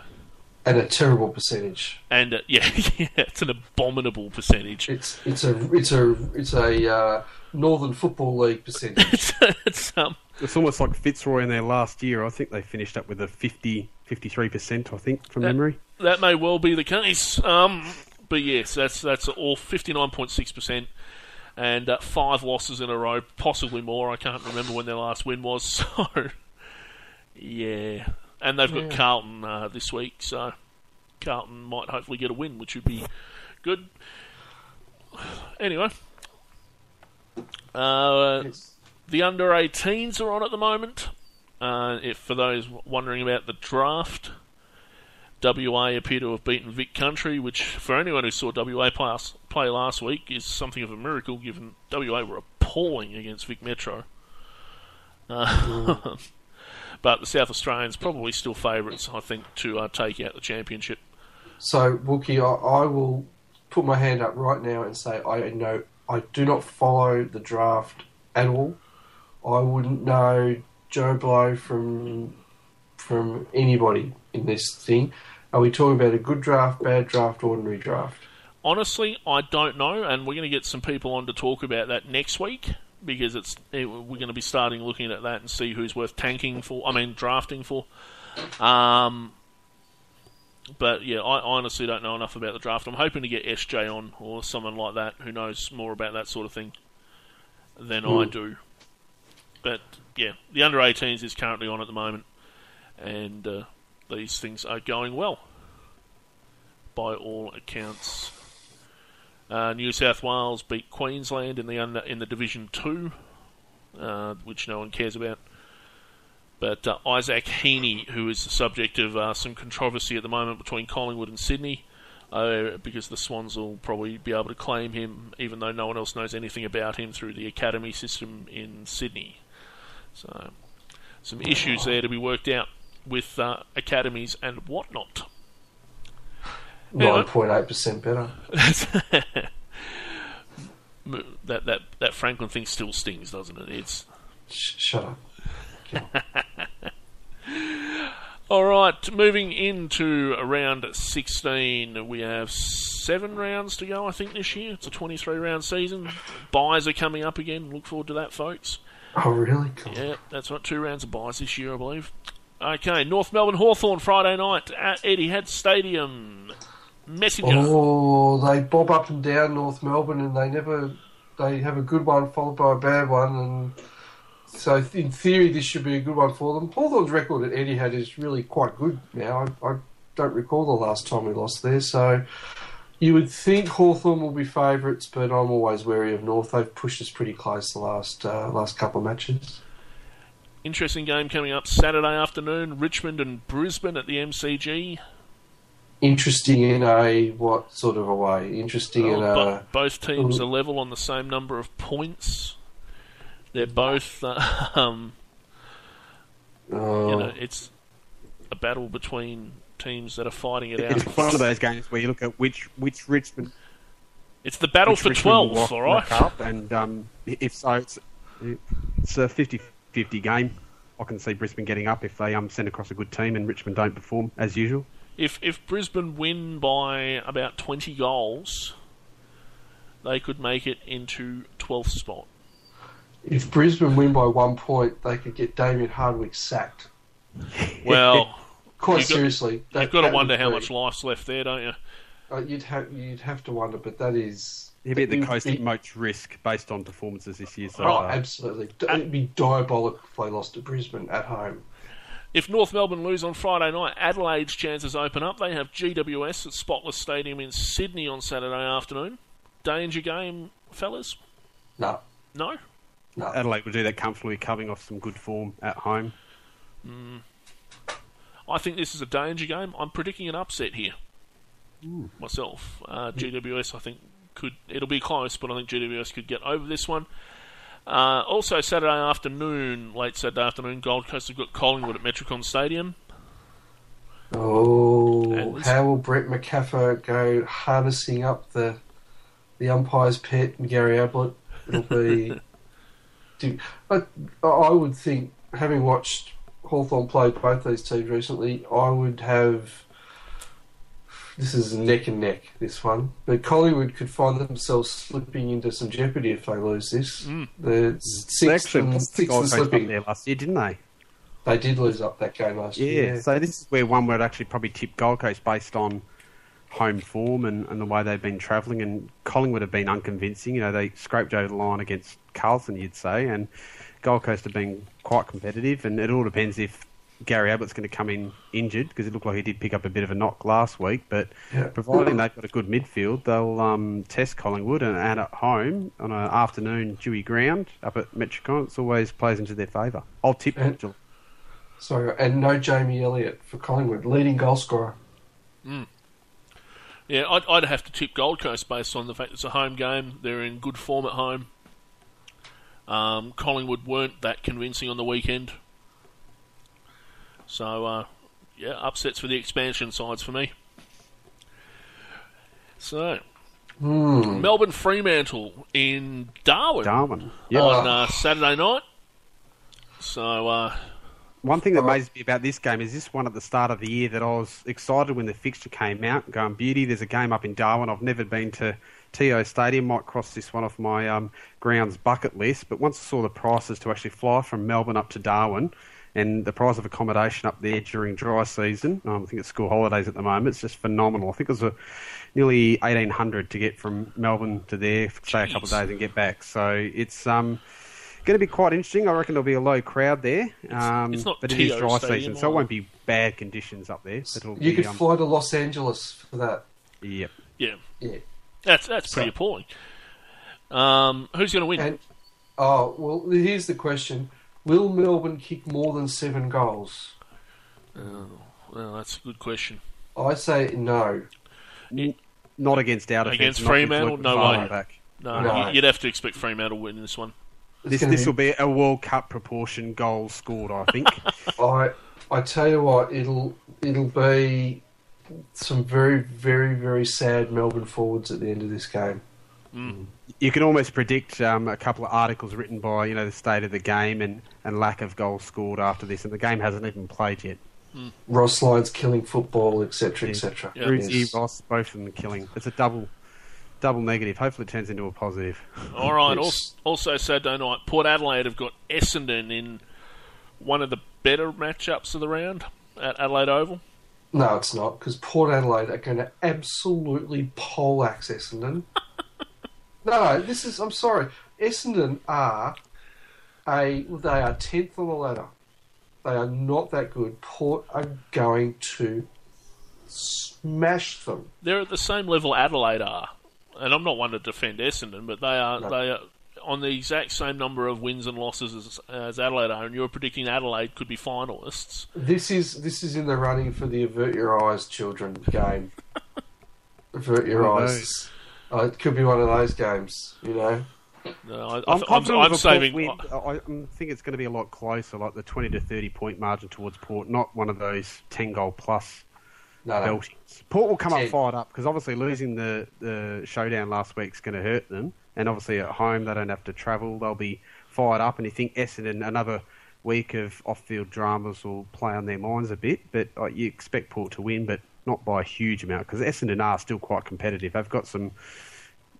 B: and a terrible percentage.
A: And uh, yeah, [laughs] yeah, it's an abominable percentage.
B: It's it's a it's a it's a uh, Northern Football League percentage.
A: it's, [laughs] it's, um,
C: it's almost like Fitzroy in their last year. I think they finished up with a 50, 53 percent. I think from
A: that,
C: memory.
A: That may well be the case. Um, but yes, that's that's all fifty nine point six percent. And uh, five losses in a row, possibly more. I can't remember when their last win was. [laughs] So, yeah, and they've got yeah. Carlton uh, this week, so Carlton might hopefully get a win, which would be good. [sighs] Anyway, uh, yes. the under 18s are on at the moment. Uh, if for those wondering about the draft, WA appear to have beaten Vic Country, which for anyone who saw WA play, play last week is something of a miracle, given WA were appalling against Vic Metro. Uh. [laughs] But the South Australians probably still favourites, I think, to uh, take out the championship.
B: So, Wookie, I, I, will put my hand up right now and say I know I do not follow the draft at all. I wouldn't know Joe Blow from from anybody in this thing. Are we talking about a good draft, bad draft, ordinary draft?
A: Honestly, I don't know, and we're going to get some people on to talk about that next week because it's it, we're going to be starting looking at that and see who's worth tanking for. I mean, drafting for. Um, but yeah, I honestly don't know enough about the draft. I'm hoping to get SJ on or someone like that who knows more about that sort of thing than I hmm. do. But yeah, the under 18s is currently on at the moment, and uh, these things are going well by all accounts. Uh, New South Wales beat Queensland in the under, in the Division Two, uh, which no one cares about. But uh, Isaac Heaney, who is the subject of uh, some controversy at the moment between Collingwood and Sydney, uh, because the Swans will probably be able to claim him, even though no one else knows anything about him through the academy system in Sydney. So, some issues there to be worked out with uh, academies and whatnot.
B: Nine point eight percent better. [laughs]
A: that that that Franklin thing still stings, doesn't it? It's
B: shut up. [laughs]
A: All right, moving into round 16, we have seven rounds to go, I think, this year. It's a 23 round season. Buys are coming up again. Look forward to that, folks.
B: Oh, really? Cool.
A: Yeah, that's right. Two rounds of buys this year, I believe. Okay, North Melbourne Hawthorn Friday night at Etihad Stadium. Messenger.
B: Oh, they bob up and down North Melbourne, and they never they have a good one followed by a bad one, and so in theory this should be a good one for them. Hawthorn's record at Etihad is really quite good now. I, I don't recall the last time we lost there, so you would think Hawthorn will be favourites, but I'm always wary of North. They've pushed us pretty close the last uh, last couple of matches.
A: Interesting game coming up Saturday afternoon. Richmond and Brisbane at the MCG
B: interesting in a what sort of a way? Interesting in a
A: both teams are level on the same number of points. They're both, [laughs] um, uh, you know, it's a battle between teams that are fighting it
C: out.
A: It's
C: one of those games where you look at which which Richmond.
A: It's the battle for Richmond twelve, all right.
C: Up and um, if so, it's it's a 50-50 game. I can see Brisbane getting up if they um, send across a good team and Richmond don't perform as usual
A: if if Brisbane win by about twenty goals, they could make it into twelfth spot.
B: If Brisbane win by one point, they could get Damien Hardwick sacked.
A: Well, [laughs]
B: quite you've seriously,
A: got, that, you've got to wonder how much life's left there, don't you?
B: Uh, you'd have you'd have to wonder, but that is
C: He'd be at the coast at most risk based on performances this year. So
B: oh, absolutely. It'd be diabolical if they lost to Brisbane at home.
A: If North Melbourne lose on Friday night, Adelaide's chances open up. They have GWS at Spotless Stadium in Sydney on Saturday afternoon. Danger game, fellas?
B: No,
A: No?
B: No.
C: Adelaide will do that comfortably, coming off some good form at home.
A: I think this is a danger game. I'm predicting an upset here. Myself. Uh, GWS, I think, could. It'll be close, but I think GWS could get over this one. Uh, also, Saturday afternoon, late Saturday afternoon, Gold Coast have got Collingwood at Metricon Stadium.
B: Oh, how will Brent Macaffer go harnessing up the the umpire's pet and Gary Ablett? It'll be. [laughs] do, I, I would think, having watched Hawthorn play both these teams recently, I would have. This is neck and neck, this one. But Collingwood could find themselves slipping into some jeopardy if they lose this.
A: Mm.
B: The
C: They
B: sixth
C: actually
B: and,
C: lost
B: sixth
C: Gold
B: and slipping.
C: there last year, didn't they?
B: They did lose up that game last
C: Yeah,
B: year.
C: so this is where one would actually probably tip Gold Coast based on home form and, and the way they've been travelling. And Collingwood have been unconvincing. You know, they scraped over the line against Carlton, you'd say, and Gold Coast have been quite competitive. And it all depends if Gary Ablett's going to come in injured because it looked like he did pick up a bit of a knock last week. But
B: Yeah.
C: providing they've got a good midfield, they'll um, test Collingwood and, and at home on an afternoon dewy ground up at Metricon. It always plays into their favour. I'll tip
B: And-
C: Geelong.
B: So, and no Jamie Elliott for Collingwood, leading goal scorer.
A: Yeah, I'd, I'd have to tip Gold Coast based on the fact it's a home game. They're in good form at home. Um, Collingwood weren't that convincing on the weekend. So, uh, yeah, upsets for the expansion sides for me. So,
B: Hmm.
A: Melbourne Fremantle in Darwin,
C: Darwin. Yeah.
A: on uh, Saturday night. So, uh,
C: One thing that amazes me about this game is this one at the start of the year that I was excited when the fixture came out, going, beauty, there's a game up in Darwin. I've never been to TIO Stadium, might cross this one off my um, grounds bucket list. But once I saw the prices to actually fly from Melbourne up to Darwin and the price of accommodation up there during dry season, um, I think it's school holidays at the moment, it's just phenomenal. I think it was a, nearly 1800 to get from Melbourne to there, stay a couple of days and get back. So it's. Um, Going to be quite interesting. I reckon there'll be a low crowd there. Um,
A: it's not
C: but it is dry
A: Stadium
C: season, so it won't be bad conditions up there. But it'll
B: You
C: be,
B: could
C: um,
B: fly to Los Angeles for that.
C: Yep.
A: yeah,
B: Yeah.
A: that's that's pretty
B: So-
A: appalling. Um, who's going to win?
B: And oh well, here's the question: Will Melbourne kick more than seven goals?
A: well, that's a good question.
B: I say no.
C: Not against out defence.
A: Against Fremantle? No way.
C: Back.
A: No,
B: No.
A: you- you'd have to expect Fremantle to win this one.
B: It's
C: This this
B: be-
C: will be a World Cup proportion goal scored. I think. [laughs]
B: I I tell you what, it'll it'll be some very very very sad Melbourne forwards at the end of this game.
C: you can almost predict um, a couple of articles written by you know the state of the game and, and lack of goals scored after this, and the game hasn't even played yet.
B: Ross Lyons killing football, etc.,
C: Yeah.
B: etc.
A: Yeah.
B: Yes.
C: Roos, both of them killing. It's a double double negative. Hopefully, it turns into a positive.
A: All right. [laughs]
B: Yes.
A: Also, also Saturday night, Port Adelaide have got Essendon in one of the better matchups of the round at Adelaide Oval.
B: No, it's not because Port Adelaide are going to absolutely poleaxe Essendon. [laughs] no, this is. I'm sorry. Essendon are a. They are tenth on the ladder. They are not that good. Port are going to smash them.
A: They're at the same level Adelaide are, and I'm not one to defend Essendon, but they are
B: No.
A: they are on the exact same number of wins and losses as, as Adelaide are, and you're predicting Adelaide could be finalists.
B: This is this is in the running for the avert your eyes, children game. [laughs] avert your
C: One of
B: eyes. Uh, it could be one of those games, you know.
A: No, I,
C: I'm
A: I'm, I'm, I'm
C: of a
A: saving.
C: Port win. I, I think it's going to be a lot closer, like the 20 to 30 point margin towards Port, not one of those 10 goal plus
B: No.
C: Port will come up fired up because obviously losing the, the showdown last week is going to hurt them. And obviously at home, they don't have to travel. They'll be fired up. And you think Essendon, another week of off field dramas will play on their minds a bit. But uh, you expect Port to win, but not by a huge amount because Essendon are still quite competitive. They've got some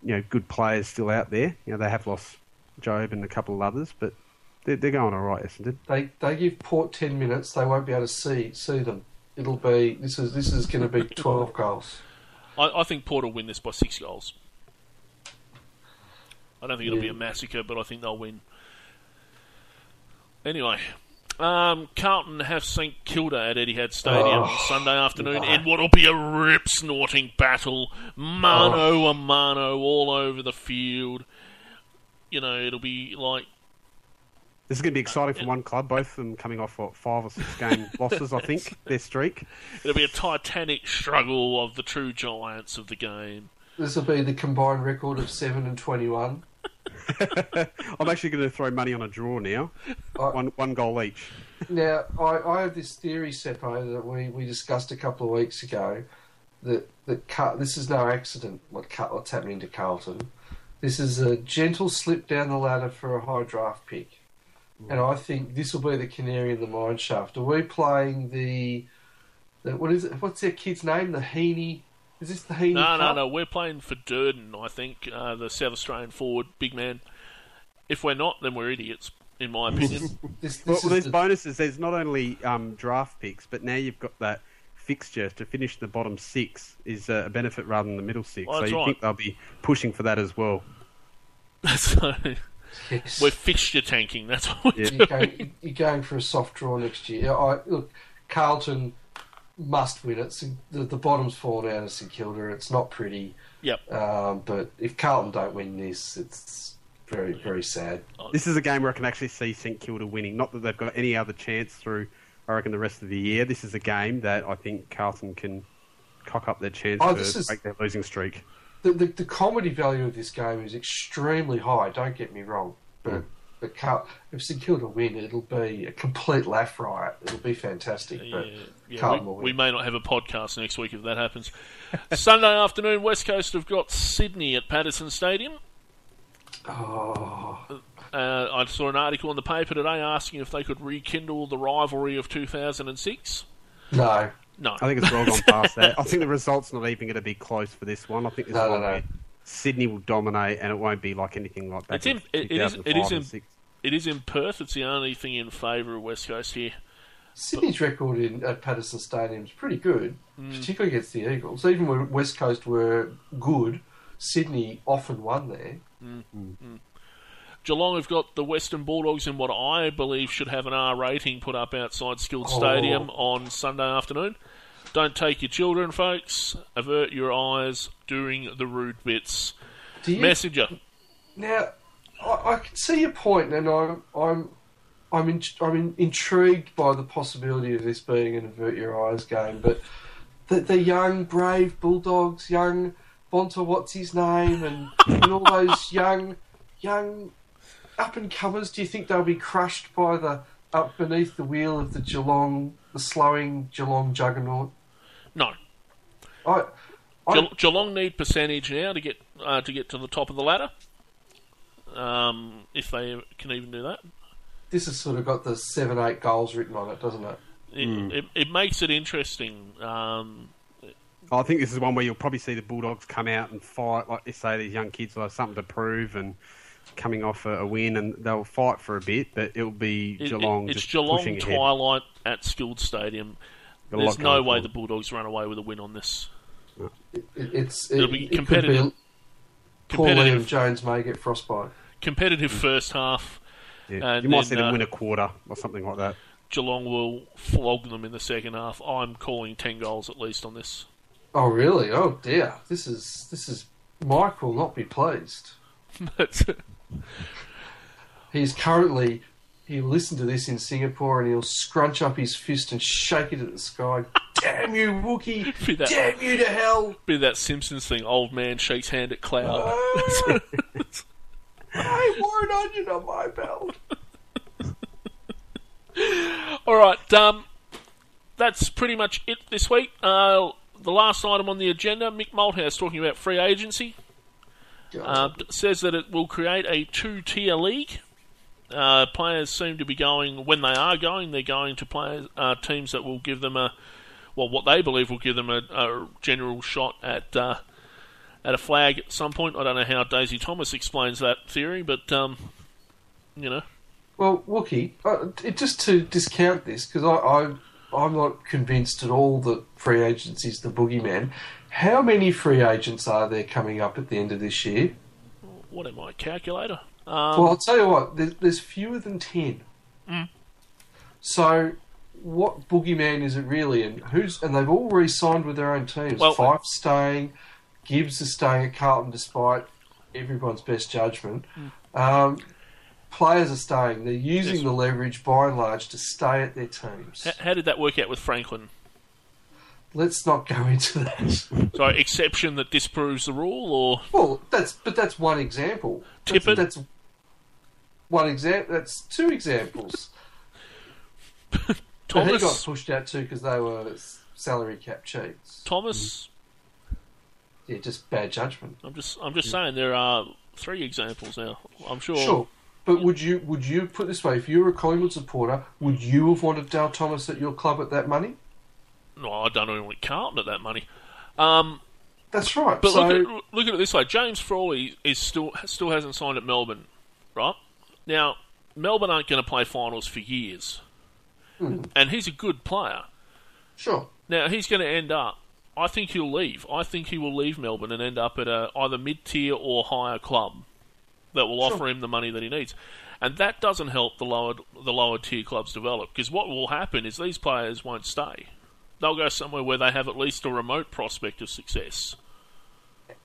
C: you know good players still out there. You know they have lost Job and a couple of others, but they're, they're going all right, Essendon.
B: They they give Port ten minutes, they won't be able to see see them. It'll be this is this is going to be twelve goals.
A: I, I think Port will win this by six goals. I don't think it'll be a massacre, but I think they'll win. Anyway, Um, Carlton have St Kilda at Etihad Stadium
B: Oh,
A: Sunday afternoon
B: no.
A: in what'll be a rip snorting battle, mano a mano all over the field. You know, it'll be like
C: This is going to be exciting for one club, both of them coming off what, five or six game [laughs] losses, I think, their streak.
A: it'll be a titanic struggle of the true giants of the game.
B: This will be the combined record of seven and twenty-one. [laughs]
C: I'm actually going to throw money on a draw now,
B: I-
C: one one goal each.
B: Now, I, I have this theory, Seppo, that we, we discussed a couple of weeks ago. That that Car- this is no accident. What Car- what's happening to Carlton? This is a gentle slip down the ladder for a high draft pick, and I think this will be the canary in the mine shaft. Are we playing the, the what is it? What's their kid's name? The Heaney. Is this the Heaney?
A: No, no,
B: Cup?
A: no. We're playing for Durden, I think, uh, the South Australian forward, big man. If we're not, then we're idiots, in my opinion. [laughs]
B: This,
C: Well,
B: this
C: there's
B: the,
C: bonuses. There's not only um, draft picks, but now you've got that fixture to finish the bottom six is uh, a benefit rather than the middle six.
A: Well,
C: so
A: that's
C: you
A: right.
C: think they'll be pushing for that as well. [laughs]
A: so
B: yes.
A: we're fixture tanking. That's what we're
C: Yeah.
B: you're, going, you're going for a soft draw next year. I, look, Carlton must win it. The, the bottom's fallen out of St Kilda. It's not pretty.
A: Yep.
B: Um, but if Carlton don't win this, it's very, very sad.
C: This is a game where I can actually see St Kilda winning. Not that they've got any other chance through, I reckon, the rest of the year. This is a game that I think Carlton can cock up their chance
B: Oh,
C: to
B: this is-
C: break their losing streak.
B: The, the, the comedy value of this game is extremely high. Don't get me wrong, but. But Car- if St Kilda win, it'll be a complete laugh riot. It'll be fantastic.
A: Yeah,
B: But
A: yeah
B: Carlton
A: we,
B: will win.
A: we may not have a podcast next week if that happens. [laughs] Sunday afternoon, West Coast have got Sydney at Patterson Stadium.
B: oh,
A: Uh, I saw an article in the paper today asking if they could rekindle the rivalry of 2006.
B: no,
A: No,
C: I think it's well gone past that. I think the result's not even going to be close for this one. I think this
B: No, no,
C: one
B: no.
C: where Sydney will dominate, and it won't be like anything like that.
A: It's in- it- it is- it is in- it is in Perth. It's the only thing in favour of West Coast here.
B: Sydney's record in, at Patterson Stadium is pretty good,
A: Mm.
B: particularly against the Eagles. Even when West Coast were good, Sydney often won there. Hmm. Hmm. Hmm.
A: Geelong have got the Western Bulldogs in what I believe should have an R rating put up outside Skilled
B: Oh.
A: Stadium on Sunday afternoon. Don't take your children, folks. Avert your eyes during the rude bits.
B: You
A: Messenger.
B: now? I, I can see your point, and I'm I'm I'm in, I'm in, intrigued by the possibility of this being an avert your eyes game. But the, the young brave Bulldogs, young Bonta, what's his name, and, and all those [laughs] young young up and comers. Do you think they'll be crushed by the up beneath the wheel of the Geelong, the slowing Geelong juggernaut?
A: No.
B: I, I
A: Ge- Geelong need percentage now to get uh, to get to the top of the ladder. Um, if they can even do that,
B: this has sort of got the seven eight goals written on it, doesn't it?
A: it,
C: Hmm.
A: it, it makes it interesting. Um,
C: I think this is one where you'll probably see the Bulldogs come out and fight, like they say, these young kids will have something to prove and coming off a, a win, and they'll fight for a bit, but it'll be Geelong
A: it- it's
C: just
A: Geelong
C: pushing ahead.
A: twilight at Skilled Stadium.
C: Got
A: There's no way
C: for
A: the. Bulldogs run away with a win on this.
B: It, it's
A: It'll
B: it,
A: be
B: it could
A: competitive.
B: Paul Liam Jones may get frostbite.
A: competitive first half.
C: Yeah.
A: and
C: you might
A: then,
C: see them
A: uh,
C: win a quarter or something like that.
A: Geelong will flog them in the second half. I'm calling ten goals at least on this.
B: Oh really? Oh dear. This is this is Mike will not be pleased. [laughs]
A: But
B: He's currently he'll listen to this in Singapore and he'll scrunch up his fist and shake it at the sky. Damn you, Wookie!
A: That-
B: Damn you to hell!
A: be that Simpsons thing. Old man shakes hand at cloud. [laughs]
B: I wore an onion on my belt.
A: All right, um, that's pretty much it this week. Uh, the last item on the agenda, Mick Malthouse talking about free agency. Uh, says that it will create a two-tier league. Uh, players seem to be going when they are going. They're going to players uh, teams that will give them a well, what they believe will give them a, a general shot at uh, at a flag at some point. I don't know how Daisy Thomas explains that theory, but um, you know,
B: Well, Wookie, uh, just to discount this, because I, I, I'm not convinced at all that free agency's the boogeyman. How many free agents are there coming up at the end of this year?
A: what am I calculator? Um,
B: well, I'll tell you what, there's, there's fewer than 10. So, what boogeyman is it really? And who's? And they've all re-signed with their own teams.
A: Well-
B: Fyfe staying, Gibbs is staying at Carlton despite everyone's best judgment. Um, players are staying. They're using
A: Yes.
B: the leverage by and large to stay at their teams.
A: H- how did that work out with Franklin?
B: Let's not go into that.
A: So, exception that disproves the rule, or
B: Well, that's but that's one example. That's,
A: Tippett?
B: that's one example. That's two examples. [laughs] Thomas And he got pushed out too because they were salary cap cheats.
A: Thomas?
B: Yeah, just bad judgment.
A: I'm just, I'm just saying there are three examples now. I'm sure.
B: Sure, but would you would you put it this way? If you were a Collingwood supporter, would you have wanted Dale Thomas at your club at that money?
A: No, I don't even want Carlton at that money. Um,
B: That's right.
A: But
B: so
A: look, at, look at it this way: James Frawley is still still hasn't signed at Melbourne, right? Now, Melbourne aren't going to play finals for years,
B: Hmm.
A: and he's a good player.
B: sure,
A: Now he's going to end up. I think he'll leave. I think he will leave Melbourne and end up at a either mid tier or higher club that will
B: Sure.
A: offer him the money that he needs, and that doesn't help the lower the lower tier clubs develop because what will happen is these players won't stay. They'll go somewhere where they have at least a remote prospect of success.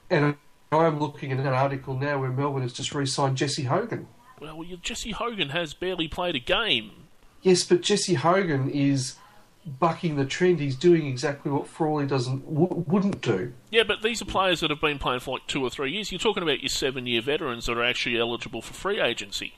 B: and I'm looking at an article now where Melbourne has just re-signed Jesse Hogan.
A: Well, you- Jesse Hogan has barely played a game.
B: Yes, but Jesse Hogan is bucking the trend. He's doing exactly what Frawley doesn't w- wouldn't do.
A: Yeah, but these are players that have been playing for like two or three years. You're talking about your seven-year veterans that are actually eligible for free agency.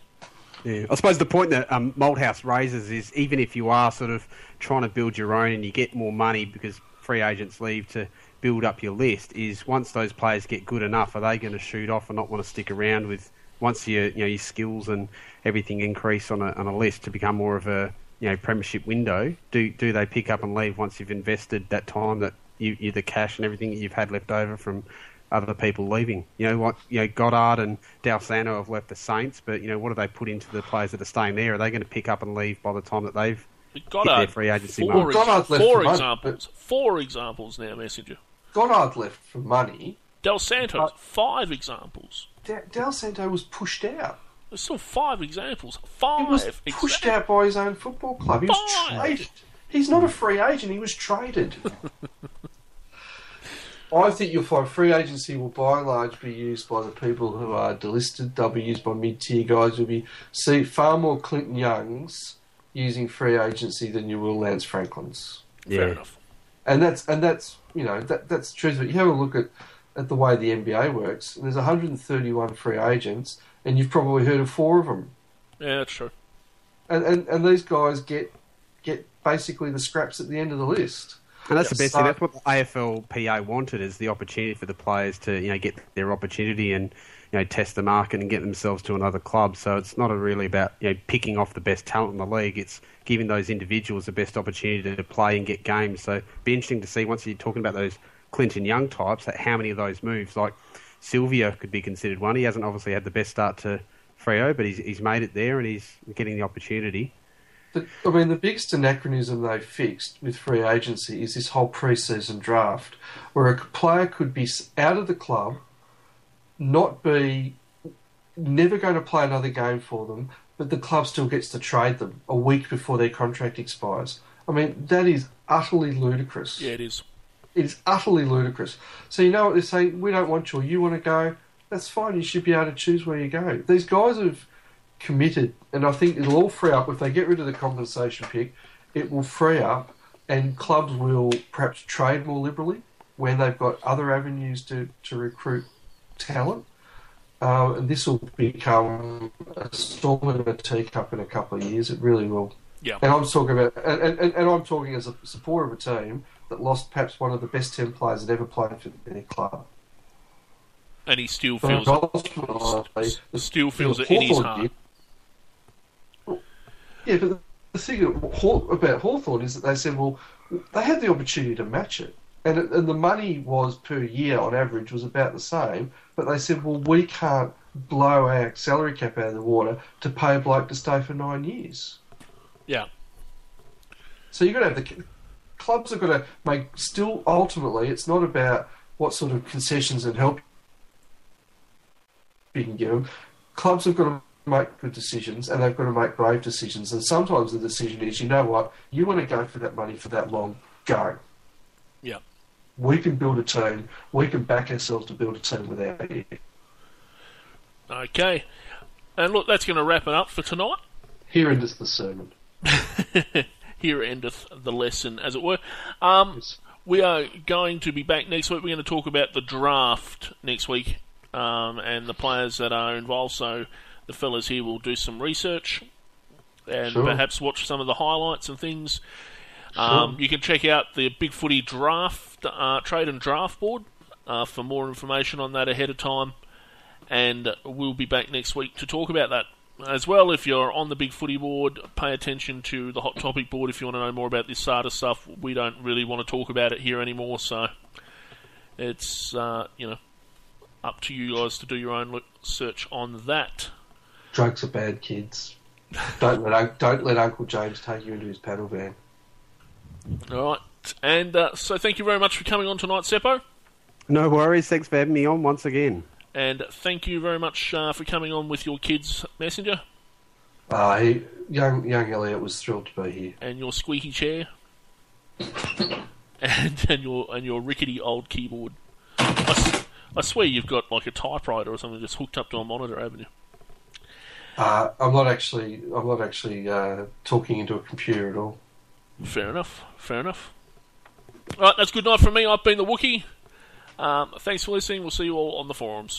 C: Yeah, I suppose the point that um, Malthouse raises is even if you are sort of trying to build your own and you get more money because free agents leave to build up your list, is once those players get good enough, are they going to shoot off and not want to stick around with once your you know your skills and everything increase on a on a list to become more of a you know premiership window? Do do they pick up and leave once you've invested that time that you, you the cash and everything that you've had left over from other people leaving. You know what? You know Goddard and Dal Santo have left the Saints, but you know what do they put into the players that are staying there? Are they going to pick up and leave by the time that they've
A: Goddard,
C: their free agency
A: four,
C: mark.
A: ex-
B: Goddard left
A: four
B: for money,
A: examples. Four examples now, Messenger.
B: Goddard left for money.
A: Dal Santo,
B: But-
A: five examples.
B: Da- Dal Santo was pushed out.
A: There's still five examples. Five.
B: He was
A: exa-
B: pushed out by his own football club. He was
A: Five.
B: traded. He's not a free agent. He was traded. [laughs] I think you'll find free agency will by and large be used by the people who are delisted. They'll be used by mid-tier guys. You'll be see far more Clinton Youngs using free agency than you will Lance Franklin's.
A: Fair enough.
B: and that's and that's you know that that's the truth. But you have a look at at the way the NBA works. And there's 131 free agents, and you've probably heard of four of them.
A: Yeah, that's true.
B: And and, and these guys get get basically the scraps at the end of the list.
C: And that's the
B: Yes.
C: best thing. That's what the AFLPA wanted is the opportunity for the players to you know get their opportunity and you know test the market and get themselves to another club. So it's not really about you know picking off the best talent in the league. It's giving those individuals the best opportunity to play and get games. So it'd be interesting to see once you're talking about those Clinton Young types, that how many of those moves like Sylvia could be considered one. He hasn't obviously had the best start to Freo, but he's he's made it there and he's getting the opportunity.
B: I mean, the biggest anachronism they fixed with free agency is this whole pre-season draft, where a player could be out of the club, not be, never going to play another game for them, but the club still gets to trade them a week before their contract expires. I mean, that is utterly ludicrous.
A: Yeah, it is.
B: It is utterly ludicrous. So you know what they're saying? We don't want you. You want to go? That's fine. You should be able to choose where you go. These guys have committed, and I think it'll all free up if they get rid of the compensation pick. It will free up, and clubs will perhaps trade more liberally when they've got other avenues to to recruit talent. Uh, and this will become a storm in a teacup in a couple of years. It really will.
A: Yeah.
B: And I'm talking about, and, and, and I'm talking as a supporter of a team that lost perhaps one of the best ten players that ever played for their club.
A: And he still feels it. Still feels it in his heart.
B: did. Yeah, but the thing about Hawthorn is that they said, well, they had the opportunity to match it. And, it, and the money was per year on average was about the same, but they said, well, we can't blow our salary cap out of the water to pay a bloke to stay for nine years.
A: Yeah.
B: So you've got to have the clubs have got to make. Still, ultimately, it's not about what sort of concessions and help you can give them. Clubs have got to make good decisions and they've got to make brave decisions. And sometimes the decision is, you know what, you want to go for that money for that long, go.
A: Yeah.
B: We can build a team. We can back ourselves to build a team without you.
A: Okay. And look, that's going to wrap it up for tonight.
B: Here endeth the sermon. [laughs]
A: Here endeth the lesson, as it were. Um,
B: Yes.
A: we are going to be back next week. We're going to talk about the draft next week um, and the players that are involved. So the fellas here will do some research and
B: Sure.
A: perhaps watch some of the highlights and things. Um, you can check out the Big Footy Draft uh, Trade and Draft Board uh, for more information on that ahead of time. And we'll be back next week to talk about that as well. If you're on the Big Footy Board, pay attention to the Hot Topic Board if you want to know more about this ASADA stuff. We don't really want to talk about it here anymore, so it's uh, you know up to you guys to do your own look, search on that.
B: Drugs are bad, kids. don't let don't let Uncle James take you into his paddle van.
A: All right, and uh, so thank you very much for coming on tonight, Seppo.
C: No worries. Thanks for having me on once again.
A: And thank you very much uh, for coming on with your kids' messenger
B: Uh, he, young young Elliot was thrilled to be here.
A: and your squeaky chair [laughs] and, and your and your rickety old keyboard. I, s- I swear you've got like a typewriter or something just hooked up to a monitor, haven't you?
B: Uh, I'm not actually I'm not actually uh, talking into a computer at all.
A: Fair enough. Fair enough. Right, that's good night from me. I've been the Wookie. Um, thanks for listening. We'll see you all on the forums.